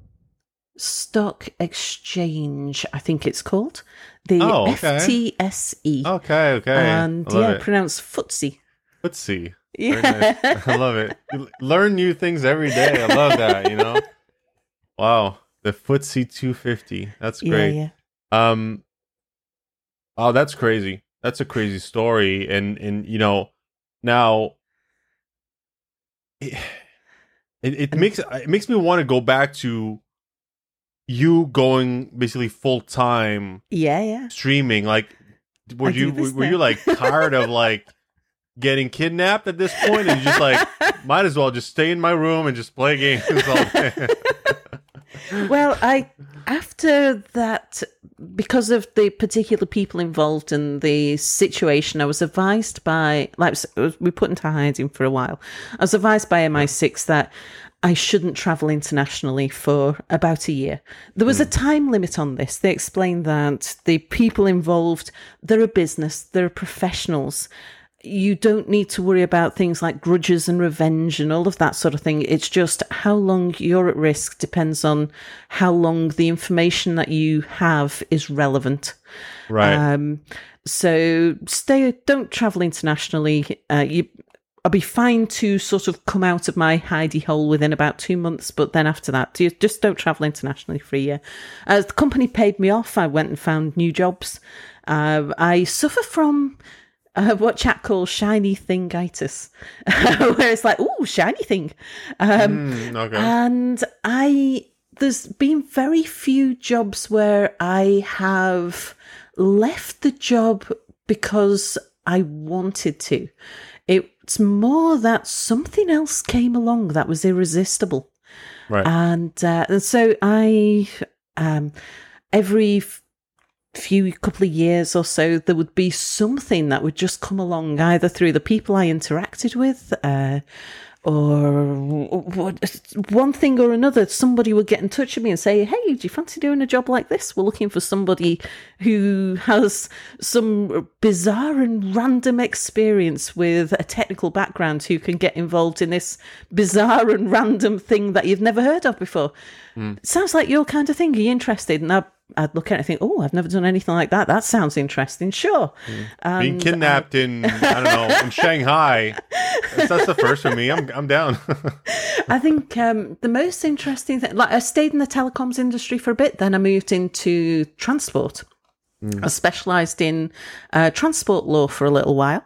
Stock Exchange, I think it's called the Oh, okay. FTSE, Okay, okay. and yeah, it. pronounced footsie. Footsie. Yeah. nice. I love it. You learn new things every day. I love that. You know. Wow, the Footsie 250. That's yeah, great. yeah. Um. Oh, that's crazy. That's a crazy story, and and you know, now it it, makes it makes me want to go back to you going basically full time Yeah, yeah. streaming. Like, were I you this were you like tired of like getting kidnapped at this point, and just like might as well just stay in my room and just play games all day. well, I after that because of the particular people involved in the situation, I was advised by like we put into hiding for a while. I was advised by MI6 that I shouldn't travel internationally for about a year. There was a hmm. time limit on this. They explained that the people involved, they're a business, they're professionals you don't need to worry about things like grudges and revenge and all of that sort of thing. It's just how long you're at risk depends on how long the information that you have is relevant. right. Um, so stay, don't travel internationally. Uh, you, I'll be fine to sort of come out of my hidey hole within about two months, but then after that, you just don't travel internationally for a year. As the company paid me off, I went and found new jobs. Uh, I suffer from uh, what chat calls shiny thingitis, where it's like, oh, shiny thing. Um, Mm, okay. and I, there's been very few jobs where I have left the job because I wanted to. It's more that something else came along that was irresistible. right. And, uh, and so I, um, every f- few couple of years or so, there would be something that would just come along, either through the people I interacted with, uh, or one thing or another. Somebody would get in touch with me and say, "Hey, do you fancy doing a job like this? We're looking for somebody who has some bizarre and random experience with a technical background who can get involved in this bizarre and random thing that you've never heard of before." Sounds like your kind of thing. Are you interested? And I I'd look at it and think, oh, I've never done anything like that. That sounds interesting. Sure. Mm. Being kidnapped in I don't know in Shanghai. That's, that's the first for me. I'm I'm down. I think um, the most interesting thing, like I stayed in the telecoms industry for a bit, then I moved into transport. I specialised in uh, transport law for a little while,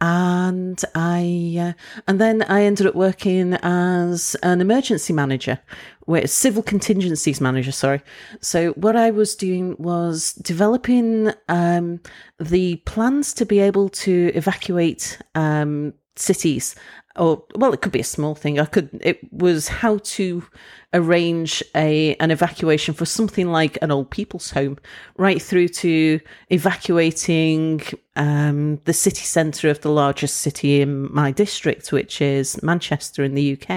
and I uh, and then I ended up working as an emergency manager, where civil contingencies manager. Sorry. So what I was doing was developing um, the plans to be able to evacuate um, cities or well it could be a small thing i could it was how to arrange a an evacuation for something like an old people's home right through to evacuating um, the city centre of the largest city in my district which is manchester in the uk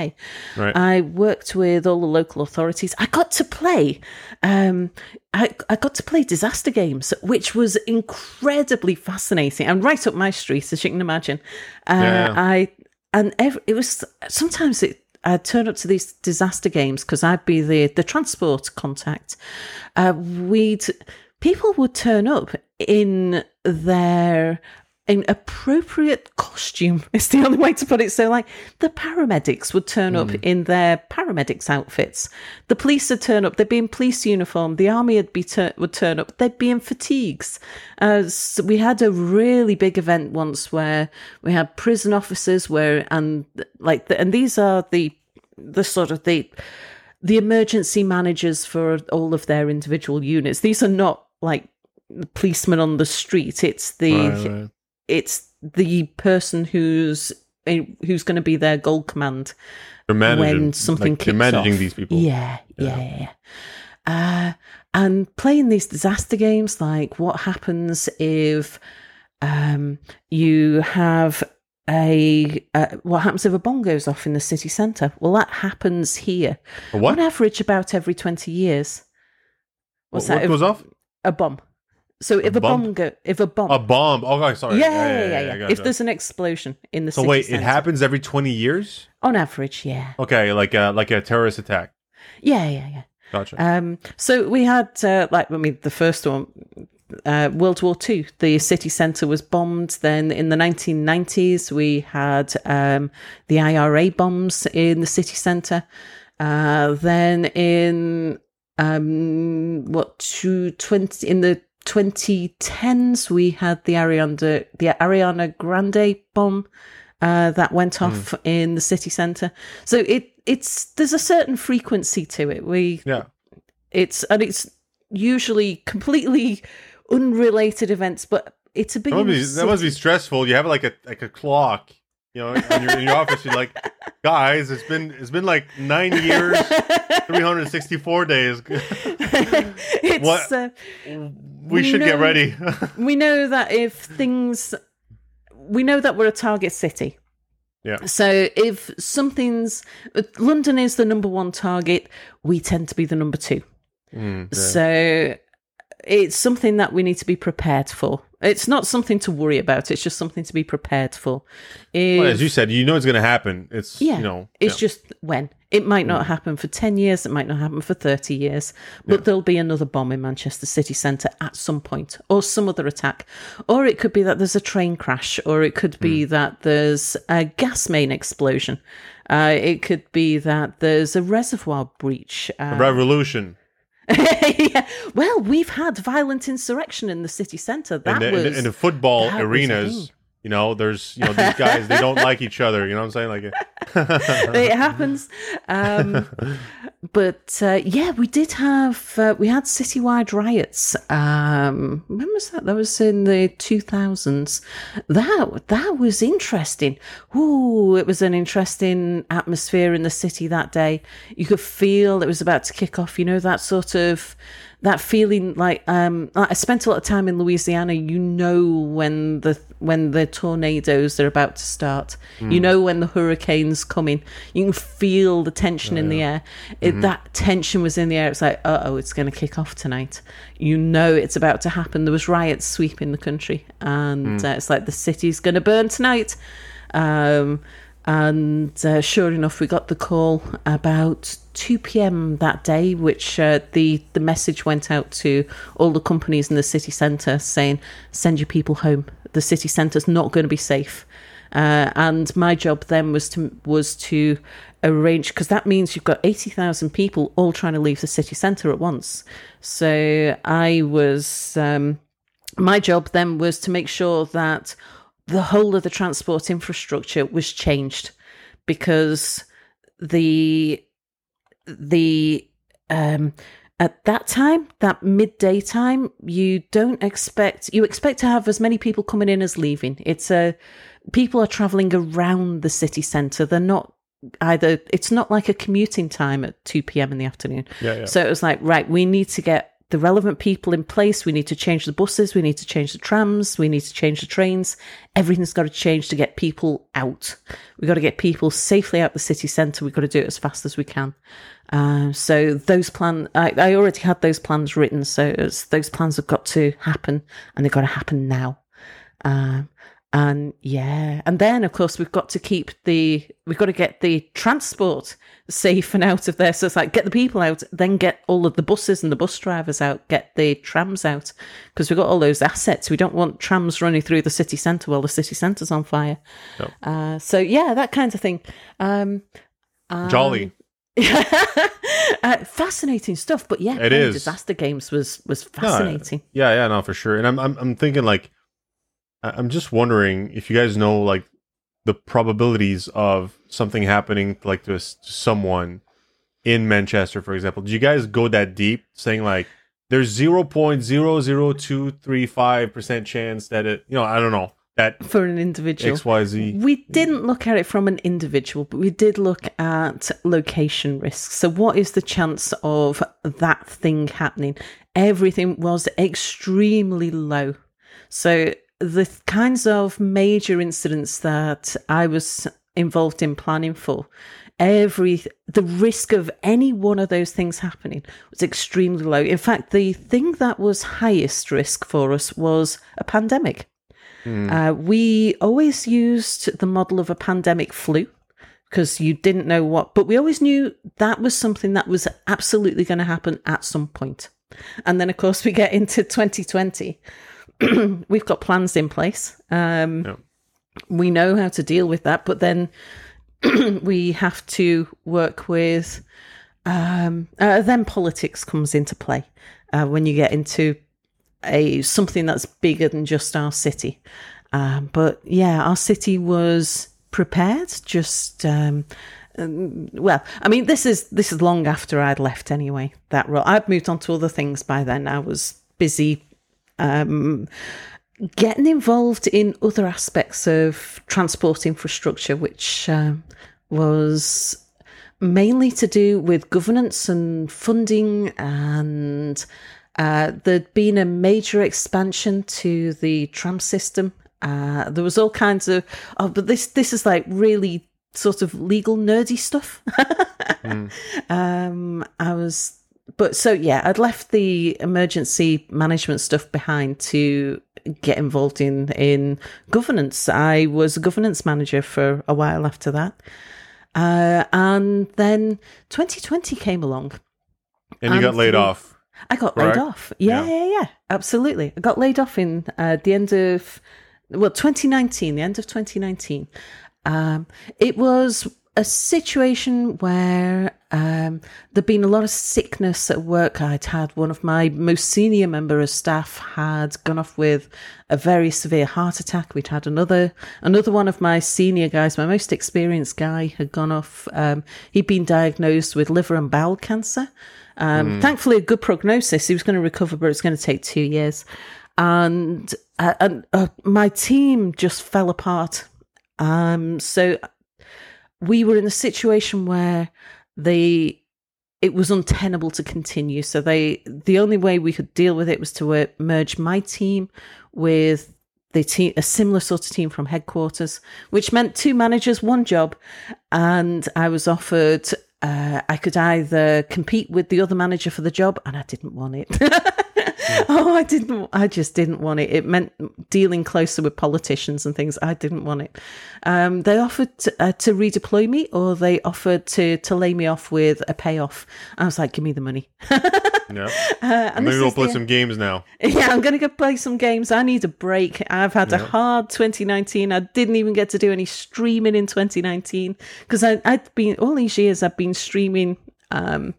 Right. i worked with all the local authorities i got to play um, I, I got to play disaster games, which was incredibly fascinating and right up my street, as you can imagine. Uh, Yeah. I and ev it was sometimes it. I'd turn up to these disaster games because I'd be the the transport contact. Uh, we'd people would turn up in their in appropriate costume is the only way to put it. So, like the paramedics would turn up in their paramedics outfits. The police would turn up; they'd be in police uniform. The army would be tur- would turn up; they'd be in fatigues. Uh, so we had a really big event once where we had prison officers where and like the, and these are the the sort of the the emergency managers for all of their individual units. These are not like policemen on the street. It's the Right, right. It's the person who's eh, who's going to be their gold command when something like, kicks managing off. these people. Yeah, yeah, yeah. yeah. Uh, and playing these disaster games, like what happens if um, you have a uh, what happens if a bomb goes off in the city centre? Well, that happens here A what? on average about every twenty years. What's what that? what goes off? a bomb. So if a bump? bomb go, if a bomb, A bomb. Oh, okay, sorry. yeah, yeah, yeah, yeah, gotcha. If there's an explosion in the city. so wait, it happens every twenty years. on average, yeah, Okay, like a like a terrorist attack. yeah, yeah, yeah. Gotcha. Um, so we had uh, like I mean the first one, uh, World War Two. The city centre was bombed. Then in the 1990s we had um, the IRA bombs in the city centre. Uh, then in um, what two twenty in the 2010s we had the Ariana the Ariana Grande bomb uh, that went off in the city centre. So it it's there's a certain frequency to it. We yeah. it's and it's usually completely unrelated events, but it's a big. That must, be, that must be stressful. You have like a like a clock, you know, in your, in your office. You're like, guys, it's been it's been like nine years, 364 days. it's, What? Uh, we should get ready. we know that if things, we know that we're a target city. Yeah. So if something's London is the number one target, we tend to be the number two. Mm, yeah. So it's something that we need to be prepared for. It's not something to worry about. It's just something to be prepared for. Well, as you said, you know it's going to happen. It's yeah, you know, it's yeah. just when it might not happen for ten years. It might not happen for thirty years. But there'll be another bomb in Manchester city centre at some point, or some other attack, or it could be that there's a train crash, or it could Hmm. be that there's a gas main explosion. Uh, it could be that there's a reservoir breach. Uh, revolution. yeah. Well, we've had violent insurrection in the city centre. That in the, in was the, in the football arenas. You know, there's you know these guys they don't like each other. You know what I'm saying? Like, it happens. Um, but uh, yeah, we did have uh, we had citywide riots. Um, when was that? That was in the two thousands. That that was interesting. Ooh, it was an interesting atmosphere in the city that day. You could feel it was about to kick off. You know that sort of that feeling like um I spent a lot of time in Louisiana you know when the when the tornadoes are about to start. You know when the hurricanes coming. You can feel the tension in the air. It, that tension was in the air. It's like uh-oh it's going to kick off tonight. You know it's about to happen. There was riots sweeping the country and uh, it's like the city's going to burn tonight. Um And uh, sure enough, we got the call about 2 p.m. that day, which uh, the the message went out to all the companies in the city centre saying, "Send your people home. The city centre's not going to be safe." Uh, and my job then was to was to arrange because that means you've got eighty thousand people all trying to leave the city centre at once. So I was um, my job then was to make sure that the whole of the transport infrastructure was changed because the the um at that time that midday time you don't expect you expect to have as many people coming in as leaving. It's a people are traveling around the city center they're not either it's not like a commuting time at 2 p.m in the afternoon. Yeah, yeah. so it was like right we need to get the relevant people in place. We need to change the buses. We need to change the trams. We need to change the trains. Everything's got to change to get people out. We've got to get people safely out the city centre. We've got to do it as fast as we can. Uh, so those plans, I, I already had those plans written so those plans have got to happen and they've got to happen now. Um, and yeah, and then of course we've got to keep the we've got to get the transport safe and out of there. So it's like get the people out, then get all of the buses and the bus drivers out, get the trams out because we've got all those assets. We don't want trams running through the city centre while the city centre's on fire. No. Uh, so yeah, that kind of thing. Um, Jolly. uh, fascinating stuff, but yeah, it is. Disaster games was was fascinating. Yeah, yeah, no, for sure. And I'm, I'm, I'm thinking like, I'm just wondering if you guys know like the probabilities of something happening like to, s- to someone in Manchester, for example. Do you guys go that deep, saying like there's zero point zero zero two three five percent chance that it, you know, I don't know that For an individual, X Y Z. We didn't look at it from an individual, but we did look at location risks. So, what is the chance of that thing happening? Everything was extremely low. So, the kinds of major incidents that I was involved in planning for, every the risk of any one of those things happening was extremely low. In fact, the thing that was highest risk for us was a pandemic. Uh, we always used the model of a pandemic flu because you didn't know what, but we always knew that was something that was absolutely going to happen at some point. And then, of course, we get into 2020. We've got plans in place. Um, Yeah. We know how to deal with that, but then we have to work with. Um, uh, then politics comes into play uh, when you get into a something that's bigger than just our city. Um, but yeah, our city was prepared. Just um, um, well, I mean, this is this is long after I'd left anyway. That role, I'd moved on to other things by then. I was busy um, getting involved in other aspects of transport infrastructure, which um, was mainly to do with governance and funding and uh, there'd been a major expansion to the tram system. Uh, there was all kinds of, oh, but this this is like really sort of legal nerdy stuff. um, I was, but so yeah, I'd left the emergency management stuff behind to get involved in in governance. I was a governance manager for a while after that. Uh, and then 2020 came along. And you got laid off. I got Correct? laid off. Yeah, Yeah. yeah, yeah, absolutely. I got laid off in uh, the end of, well, 2019, the end of 2019. Um, it was a situation where um, there'd been a lot of sickness at work. I'd had one of my most senior member of staff had gone off with a very severe heart attack. We'd had another another one of my senior guys, my most experienced guy, had gone off. Um, he'd been diagnosed with liver and bowel cancer. Um, Thankfully, a good prognosis. He was going to recover, but it's going to take two years. And uh, and uh, my team just fell apart. Um, so we were in a situation where they it was untenable to continue. So they the only way we could deal with it was to uh, merge my team with the team, a similar sort of team from headquarters, which meant two managers, one job, and I was offered. Uh, I could either compete with the other manager for the job, and I didn't want it. oh, I didn't. I just didn't want it. It meant dealing closer with politicians and things. I didn't want it. Um, they offered to, uh, to redeploy me, or they offered to to lay me off with a payoff. I was like, give me the money. yeah. Uh, this we'll play the- some games now. Yeah, I'm going to go play some games. I need a break. I've had a hard 2019. I didn't even get to do any streaming in 2019 because I'd been all these years. I've been streaming. Um,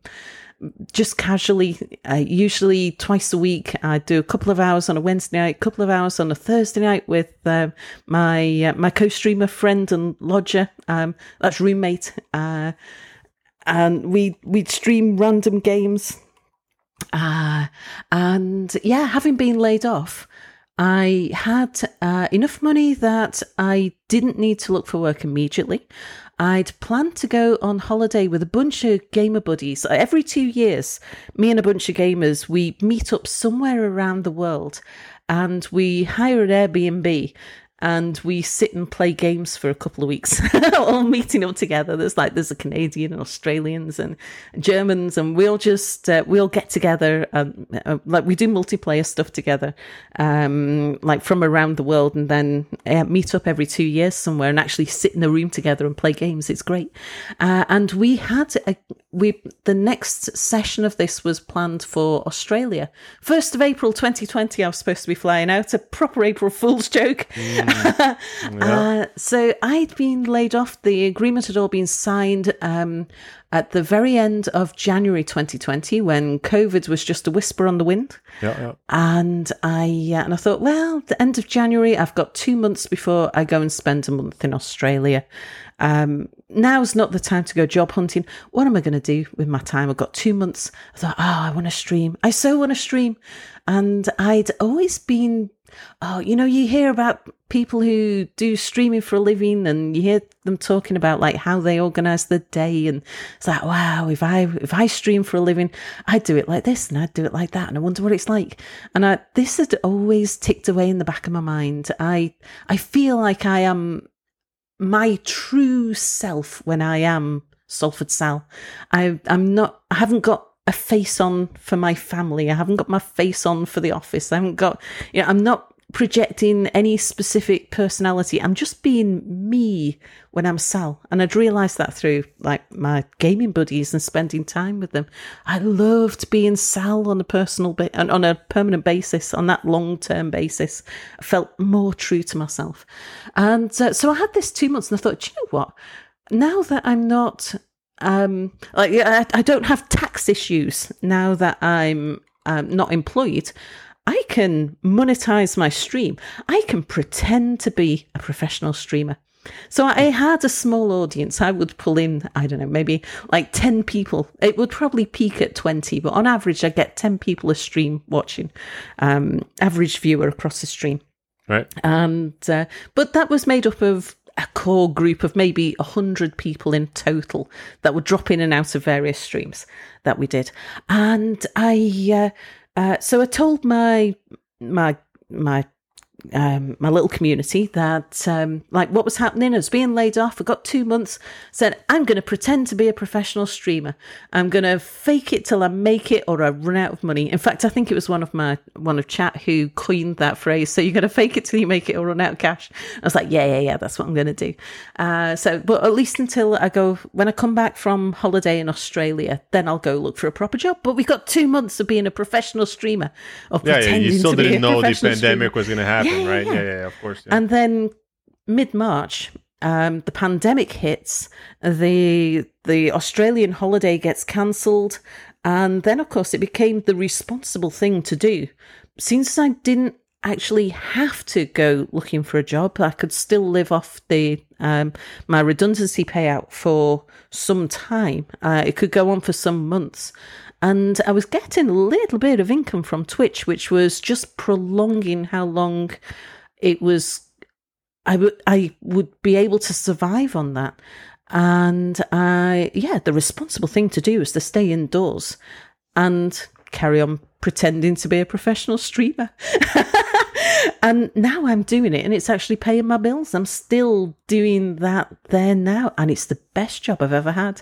just casually, uh, usually twice a week. I do a couple of hours on a Wednesday night, a couple of hours on a Thursday night with um my uh, my co-streamer friend and lodger. Um, that's roommate, uh, and we we'd stream random games. Uh, and yeah, having been laid off, I had uh, enough money that I didn't need to look for work immediately. I'd planned to go on holiday with a bunch of gamer buddies. Every two years, me and a bunch of gamers, we meet up somewhere around the world and we hire an Airbnb and we sit and play games for a couple of weeks, all meeting up together. There's like there's a Canadian and Australians and Germans, and we'll just uh, we'll get together, um, uh, like we do multiplayer stuff together, um, like from around the world, and then uh, meet up every two years somewhere and actually sit in a room together and play games. It's great, uh, and we had a we the next session of this was planned for Australia, first of April 2020. I was supposed to be flying out, a proper April Fool's joke. Uh, so I'd been laid off. The agreement had all been signed um, at the very end of January 2020, when COVID was just a whisper on the wind. Yeah, yeah. And I uh, and I thought, well, the end of January, I've got two months before I go and spend a month in Australia. Um, now's not the time to go job hunting. What am I going to do with my time? I've got two months. I thought, oh, I want to stream. I so want to stream. And I'd always been, oh, you know, you hear about people who do streaming for a living and you hear them talking about like how they organize their day. And it's like, wow, if I, if I stream for a living, I'd do it like this and I'd do it like that. And I wonder what it's like. And I, this had always ticked away in the back of my mind. I, I feel like I am my true self when I am Salford Sal. I I'm not I haven't got a face on for my family. I haven't got my face on for the office. I haven't got you know, I'm not projecting any specific personality. I'm just being me when I'm Sal. And I'd realised that through like my gaming buddies and spending time with them. I loved being Sal on a personal ba- on a permanent basis, on that long term basis. I felt more true to myself. And uh, so I had this two months and I thought, "Do you know what? Now that I'm not um like I, I don't have tax issues now that I'm um, not employed I can monetize my stream. I can pretend to be a professional streamer. So I had a small audience. I would pull in, I don't know, maybe like 10 people. It would probably peak at 20, but on average, I get 10 people a stream watching, um, average viewer across the stream. Right. And, uh, but that was made up of a core group of maybe 100 people in total that would drop in and out of various streams that we did. And I, uh, uh, so I told my my my um, my little community that um, like what was happening. I was being laid off. I got two months. Said I'm going to pretend to be a professional streamer. I'm going to fake it till I make it or I run out of money. In fact, I think it was one of my one of chat who coined that phrase. So you're going to fake it till you make it or run out of cash. I was like, yeah, yeah, yeah. That's what I'm going to do. Uh, so, but at least until I go when I come back from holiday in Australia, then I'll go look for a proper job. But we've got two months of being a professional streamer. Or Yeah, yeah. pretending You still didn't know the pandemic streamer. was going to happen, Yeah, yeah, right? yeah. Yeah, yeah, of course. Yeah. And then mid March, um, the pandemic hits. The the Australian holiday gets cancelled, and then of course it became the responsible thing to do. Since I didn't actually have to go looking for a job, I could still live off the um, my redundancy payout for some time. Uh, it could go on for some months. And I was getting a little bit of income from Twitch, which was just prolonging how long it was I would I would be able to survive on that. And I yeah, the responsible thing to do is to stay indoors and carry on pretending to be a professional streamer. and now I'm doing it and it's actually paying my bills. I'm still doing that there now and it's the best job I've ever had.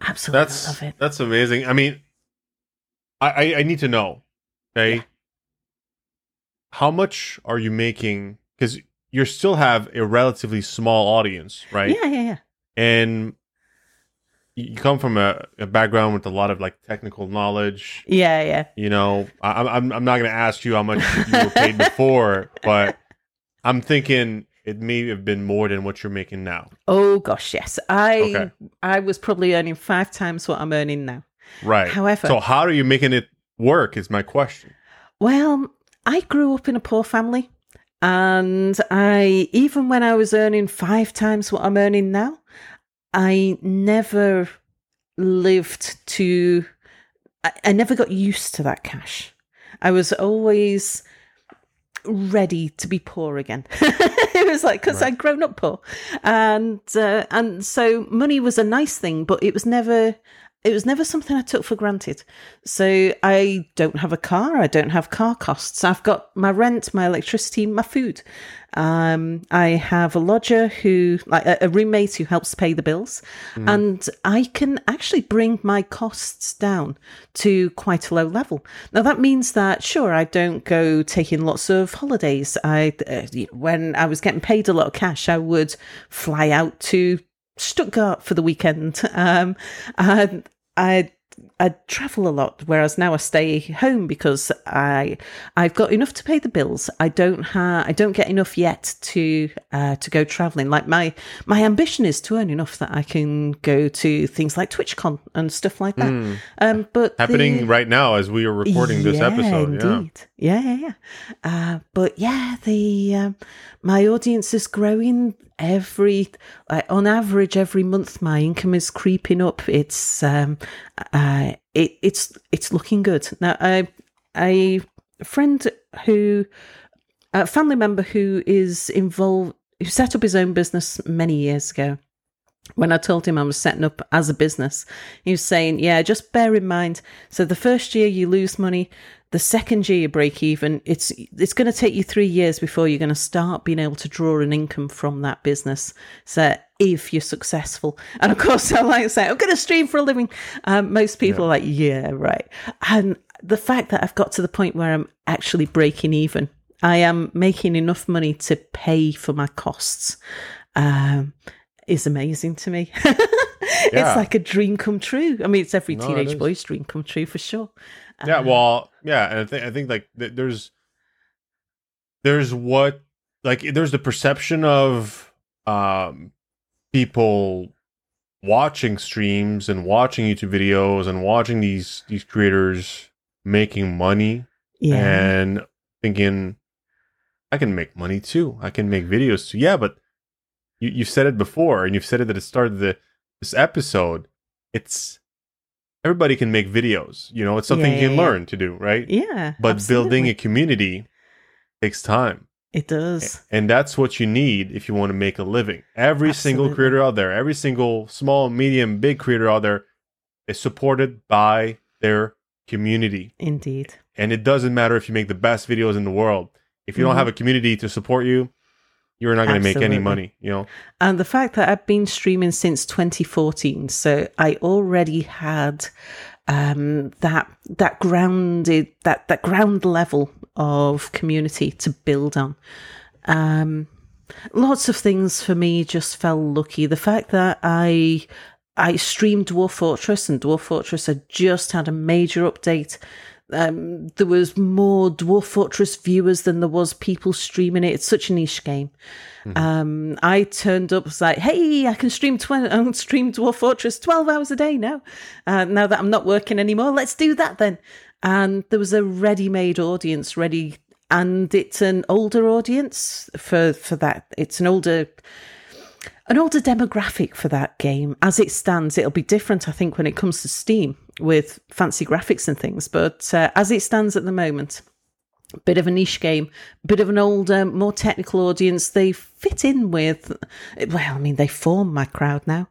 Absolutely that's love it. that's amazing. I mean, I, I I need to know Okay. Yeah. How much are you making? Because you still have a relatively small audience, right? Yeah, yeah, yeah. And you come from a, a background with a lot of like technical knowledge. Yeah, yeah. You know, I, I'm I'm not going to ask you how much you were paid before, but I'm thinking it may have been more than what you're making now. Oh gosh, yes. I Okay. I was probably earning five times what I'm earning now. Right. However- so how are you making it work? Is my question. Well, I grew up in a poor family, and I even when I was earning five times what I'm earning now, I never lived to. I, I never got used to that cash. I was always ready to be poor again. it was like because I'd grown up poor, and uh, and so money was a nice thing, but it was never it was never something I took for granted. So I don't have a car. I don't have car costs. I've got my rent, my electricity, my food. Um, I have a lodger who, like a, a roommate who helps pay the bills, and I can actually bring my costs down to quite a low level. Now that means that sure, I don't go taking lots of holidays. I uh, when I was getting paid a lot of cash, I would fly out to Stuttgart for the weekend. Um, and I I travel a lot, whereas now I stay home because I I've got enough to pay the bills. I don't have I don't get enough yet to uh, to go traveling. Like my my ambition is to earn enough that I can go to things like TwitchCon and stuff like that. Um, but. Happening the- right now as we are recording this yeah, episode. Yeah. Yeah, yeah, yeah. Uh, but yeah, the um, my audience is growing every like on average every month. My income is creeping up. It's um, uh, it, it's it's looking good now. I a friend who a family member who is involved who set up his own business many years ago when I told him I was setting up as a business, he was saying, Yeah, just bear in mind. So the first year you lose money, the second year you break even, it's it's gonna take you three years before you're gonna start being able to draw an income from that business. So if you're successful. And of course I like to say, I'm gonna stream for a living. Um, most people are like, Yeah, right. And the fact that I've got to the point where I'm actually breaking even. I am making enough money to pay for my costs. Um, is amazing to me. Yeah. It's like a dream come true. I mean, it's every No, teenage is. boy's dream come true for sure. Yeah, Uh, well, yeah, and I think I think like th- there's there's what like there's the perception of um people watching streams and watching YouTube videos and watching these these creators making money yeah, and thinking I can make money too. I can make videos too. Yeah, but you you've said it before and you've said it at the start of the this episode. It's everybody can make videos. You know, it's something Yeah, you can yeah, learn to do, right? yeah. but building a community takes time. it does. And that's what you need if you want to make a living. Every single creator out there, every single small, medium, big creator out there is supported by their community. Indeed. And it doesn't matter if you make the best videos in the world. If you don't Mhm. have a community to support you, you're not going to make any money, you know? And the fact that I've been streaming since 2014, so I already had um, that that grounded that that ground level of community to build on. Um, lots of things for me just fell lucky. The fact that I I streamed Dwarf Fortress and Dwarf Fortress had just had a major update. Um, there was more Dwarf Fortress viewers than there was people streaming it. It's such a niche game. Um, I turned up was like, "Hey, I can stream I can stream Dwarf Fortress twelve hours a day now. Uh, now that I'm not working anymore, let's do that then." And there was a ready-made audience ready, and it's an older audience for for that. It's an older an older demographic for that game. As it stands, it'll be different, I think, when it comes to Steam with fancy graphics and things. But uh, as it stands at the moment, bit of a niche game, bit of an older, more technical audience. They fit in with, well, I mean, they form my crowd now,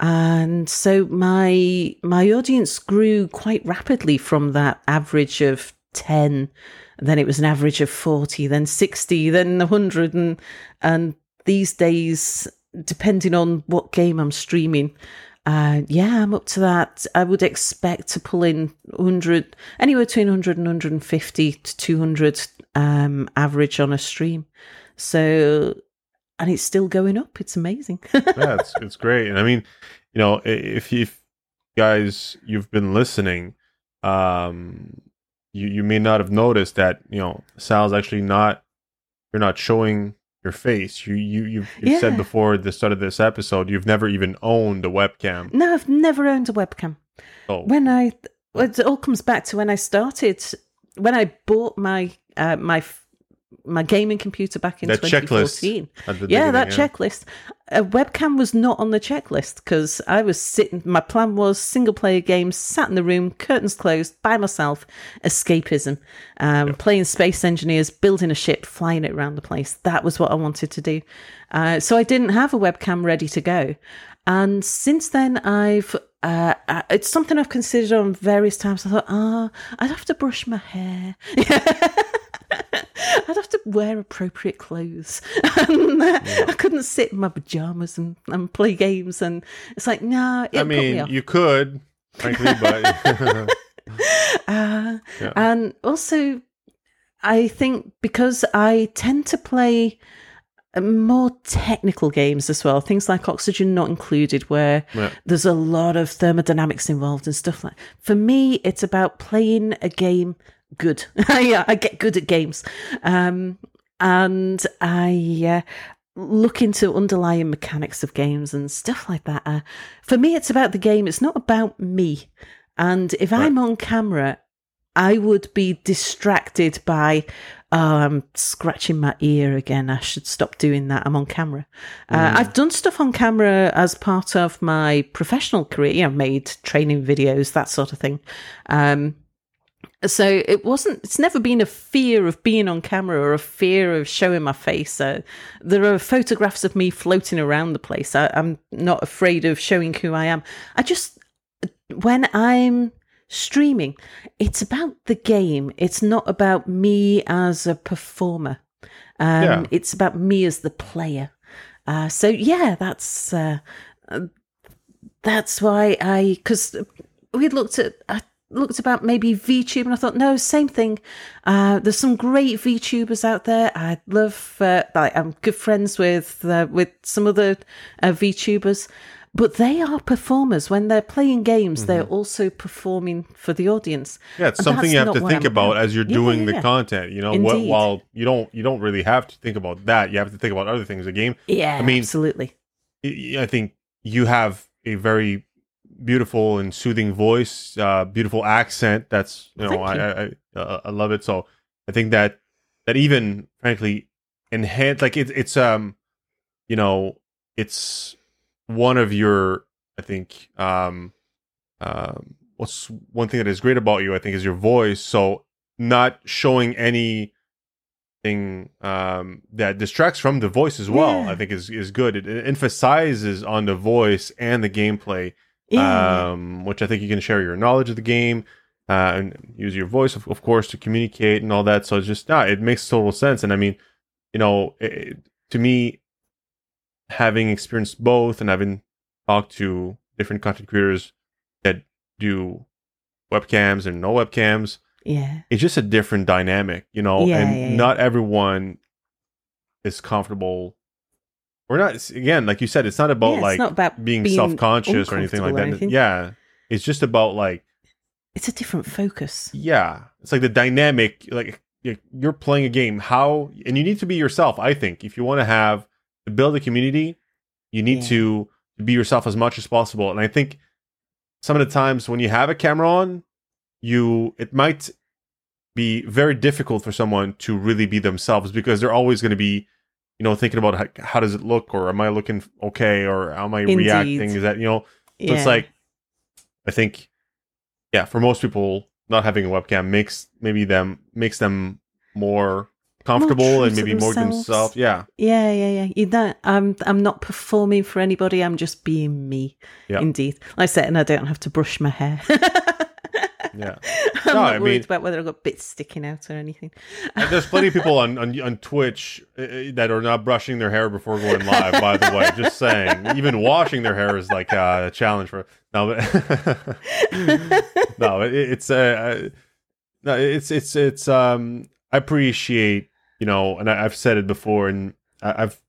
and so my my audience grew quite rapidly from that average of ten. Then it was an average of forty, then sixty, then hundred, and and these days, depending on what game I'm streaming. Uh, yeah, I'm up to that. I would expect to pull in 100, anywhere between 100 and 150 to 200 um, average on a stream. So, and it's still going up. It's amazing. yeah, it's it's great. And I mean, you know, if you guys you've been listening, um, you you may not have noticed that you know Sal's actually not you're not showing your face. You you you've, you've Yeah. said before the start of this episode you've never even owned a webcam. no, I've never owned a webcam. Oh, When I, it all comes back to when I started, when I bought my uh, my my gaming computer back in That 2014. at Yeah, that beginning, checklist. A webcam was not on the checklist because I was sitting. My plan was single player games, sat in the room, curtains closed, by myself, escapism, um, playing Space Engineers, building a ship, flying it around the place. That was what I wanted to do. Uh, so I didn't have a webcam ready to go. And since then, I've uh, uh, it's something I've considered on various times. I thought, ah, I'd have to brush my hair. I'd have to wear appropriate clothes. and, uh, I couldn't sit in my pajamas and, and play games. And it's like, nah, I me mean, off. you could, frankly, but Uh, Yeah. And also, I think because I tend to play more technical games as well, things like Oxygen Not Included, where Yeah. there's a lot of thermodynamics involved and stuff like. For me, it's about playing a game good. yeah, I get good at games, um, and I. Uh, look into underlying mechanics of games and stuff like that. Uh, for me, it's about the game. It's not about me. And if I'm on camera, I would be distracted by, oh, I'm scratching my ear again. I should stop doing that. I'm on camera. Uh, I've done stuff on camera as part of my professional career. You know, made training videos, that sort of thing. Um, so it wasn't. It's never been a fear of being on camera or a fear of showing my face. Uh, there are photographs of me floating around the place. I, I'm not afraid of showing who I am. I just when I'm streaming, it's about the game. It's not about me as a performer. Um, Yeah. It's about me as the player. Uh, so yeah, that's uh, that's why I because we looked at I looked about maybe VTube and I thought no, same thing. Uh, there's some great VTubers out there. I love. Uh, I'm good friends with uh, with some other uh, VTubers. But they are performers. When they're playing games, they're also performing for the audience. yeah, it's And something you have to think I'm about as you're Yeah, doing yeah, the yeah. content. You know, what, while you don't you don't really have to think about that. You have to think about other things. The game Yeah, I mean, absolutely. I think you have a very beautiful and soothing voice, uh, beautiful accent. That's you know Thank I you. I, I, uh, I love it. So I think that that even frankly enhance like it's it's um you know it's one of your I think um um what's one thing that is great about you I think is your voice. So not showing any thing um, that distracts from the voice as well. Yeah. I think is is good. It, it emphasizes on the voice and the gameplay, Yeah, um, which I think you can share your knowledge of the game uh, and use your voice, of, of course, to communicate and all that. So it's just yeah, it makes total sense. And I mean, you know, it, to me, having experienced both and having talked to different content creators that do webcams and no webcams yeah, it's just a different dynamic, you know, Yeah, and yeah, not everyone is comfortable. We're not again, like you said, it's not about Yeah, like not about being, being self-conscious or anything like that. anything. Yeah, it's just about like It's a different focus. yeah, it's like the dynamic. Like you're playing a game, how and you need to be yourself. I think if you want to have to build a community, you need Yeah. to be yourself as much as possible. And I think some of the times when you have a camera on, you it might be very difficult for someone to really be themselves because they're always going to be you know thinking about how, how does it look or am i looking okay or am i Indeed. reacting is that you know so it's like i think yeah for most people not having a webcam makes maybe them makes them more comfortable true and maybe more themselves. themselves yeah Yeah, yeah, yeah. You don't. I'm. I'm not performing for anybody. I'm just being me. Yeah. Indeed. Like I said, and I don't have to brush my hair. yeah I'm No, not I worried mean- about whether I've got bits sticking out or anything. There's plenty of people on, on on Twitch uh, that are not brushing their hair before going live. By the way, just saying. Even washing their hair is like uh, a challenge for no, but no, it, it's uh, no, it's it's it's um. I appreciate you know, and I, I've said it before, and I, I've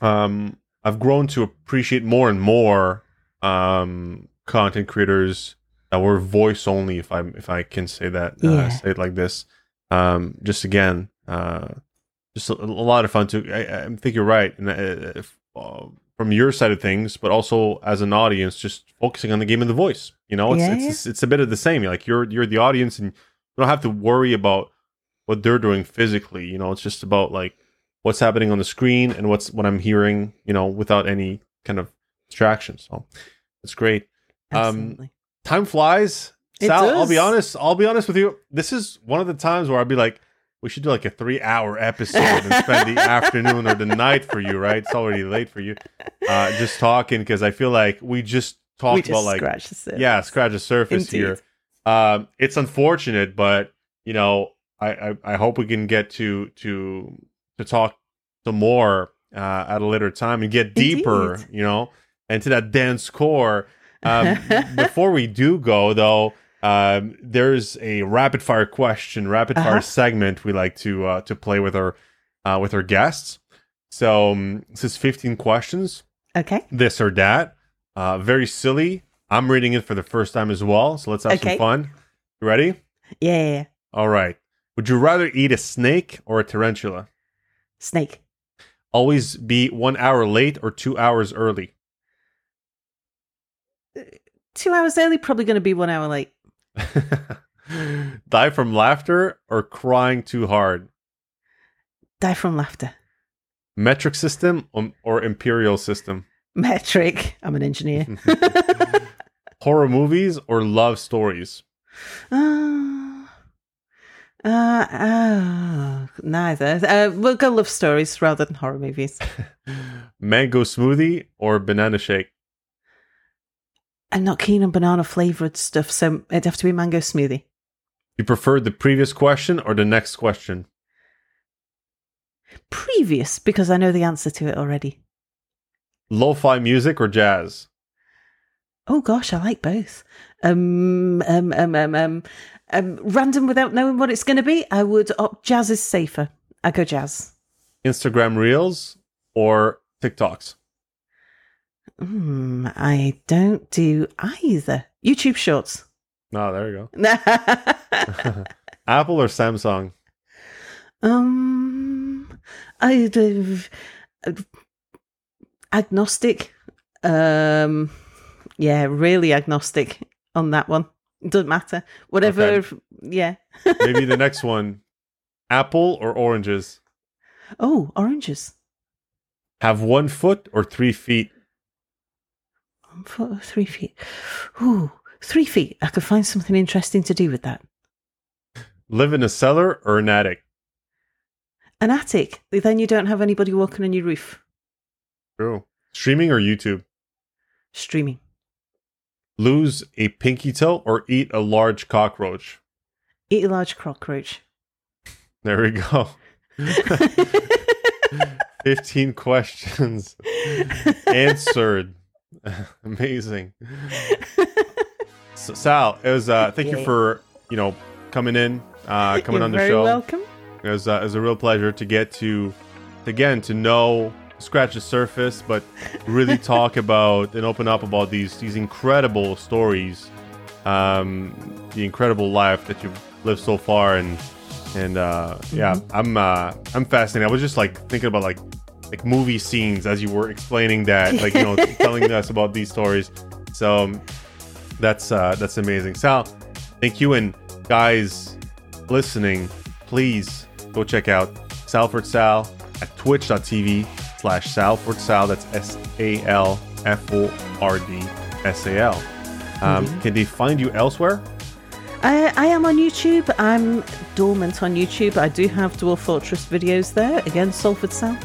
um I've grown to appreciate more and more um content creators that were voice only, if I if I can say that, uh, Yeah. say it like this. Um, just again, uh, just a, a lot of fun too. I, I think you're right, and uh, if, uh, from your side of things, but also as an audience, just focusing on the game and the voice. You know, it's Yeah, it's, it's a bit of the same. Like you're you're the audience, and you don't have to worry about what they're doing physically. You know, it's just about like what's happening on the screen and what's what I'm hearing. You know, without any kind of distraction. So it's great. Um, Absolutely. Time flies. It Sal, I'll be honest. I'll be honest with you. This is one of the times where I'd be like, we should do like a three-hour episode and spend the afternoon or the night for you. Right? It's already late for you. Uh, just talking because I feel like we just talked we just about like scratched the surface. yeah, scratch the surface Indeed. here. Um, it's unfortunate, but you know, I, I I hope we can get to to to talk some more uh, at a later time and get deeper, Indeed. you know, into that dance core. Um, before we do go, though, um, there's a rapid fire question, rapid fire Uh-huh. segment we like to uh, to play with our uh, with our guests. So um, this is 15 questions Okay. this or that. Uh, very silly. I'm reading it for the first time as well, so let's have Okay. some fun. You ready? Yeah. All right. Would you rather eat a snake or a tarantula? Snake. Always be one hour late or two hours early? Two hours early, probably going to be one hour late. Die from laughter or crying too hard? Die from laughter. Metric system um, or imperial system? Metric. I'm an engineer. Horror movies or love stories? uh, uh, uh, neither. Uh, we'll go love stories rather than horror movies. Mango smoothie or banana shake? I'm not keen on banana flavored stuff, so it'd have to be mango smoothie. You preferred the previous question or the next question? Previous, because I know the answer to it already. Lo-fi music or jazz? Oh gosh, I like both. Um, um, um, um, um, um random without knowing what it's going to be. I would opt jazz is safer. I go jazz. Instagram Reels or TikToks? Hmm, I don't do either. YouTube Shorts. No, there you go. Apple or Samsung? um, I do agnostic. Um, yeah, really agnostic on that one. Doesn't matter. Whatever. Okay. Yeah. Maybe the next one. Apple or oranges? Oh, oranges. Have one foot or three feet? Foot three feet. Ooh, three feet. I could find something interesting to do with that. Live in a cellar or an attic? An attic. Then you don't have anybody walking on your roof. True. Streaming or YouTube? Streaming. Lose a pinky toe or eat a large cockroach? Eat a large cockroach. There we go. 15 questions answered. Amazing. So, Sal, it was uh thank you for, you know, coming in, uh coming You're on the very show. welcome. It was, uh, it was a real pleasure to get to, again, to know, scratch the surface, but really talk about and open up about these these incredible stories, um, the incredible life that you've lived so far, and and uh, yeah, I'm uh, I'm fascinated. I was just like thinking about like like movie scenes as you were explaining that, like you know, telling us about these stories. So um, that's uh, that's amazing, Sal. Thank you, and guys listening, please go check out Salford Sal at twitch.tv slash Salford Sal. That's S A L F O R D S A L. Um, Can they find you elsewhere? I, I am on YouTube. I'm dormant on YouTube. I do have Dwarf Fortress videos there. Again, Salford Sal.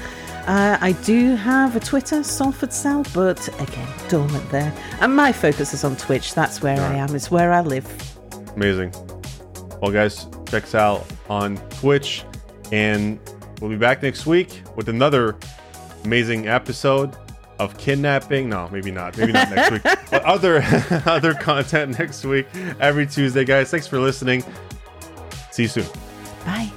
Uh, I do have a Twitter, Salford Sal, but again, dormant there. And my focus is on Twitch. That's where I am. It's where I live. Amazing. Well, guys, check us out on Twitch, and we'll be back next week with another amazing episode of kidnapping. No, maybe not. Maybe not next week. But other other content next week, every Tuesday, guys. Thanks for listening. See you soon. Bye.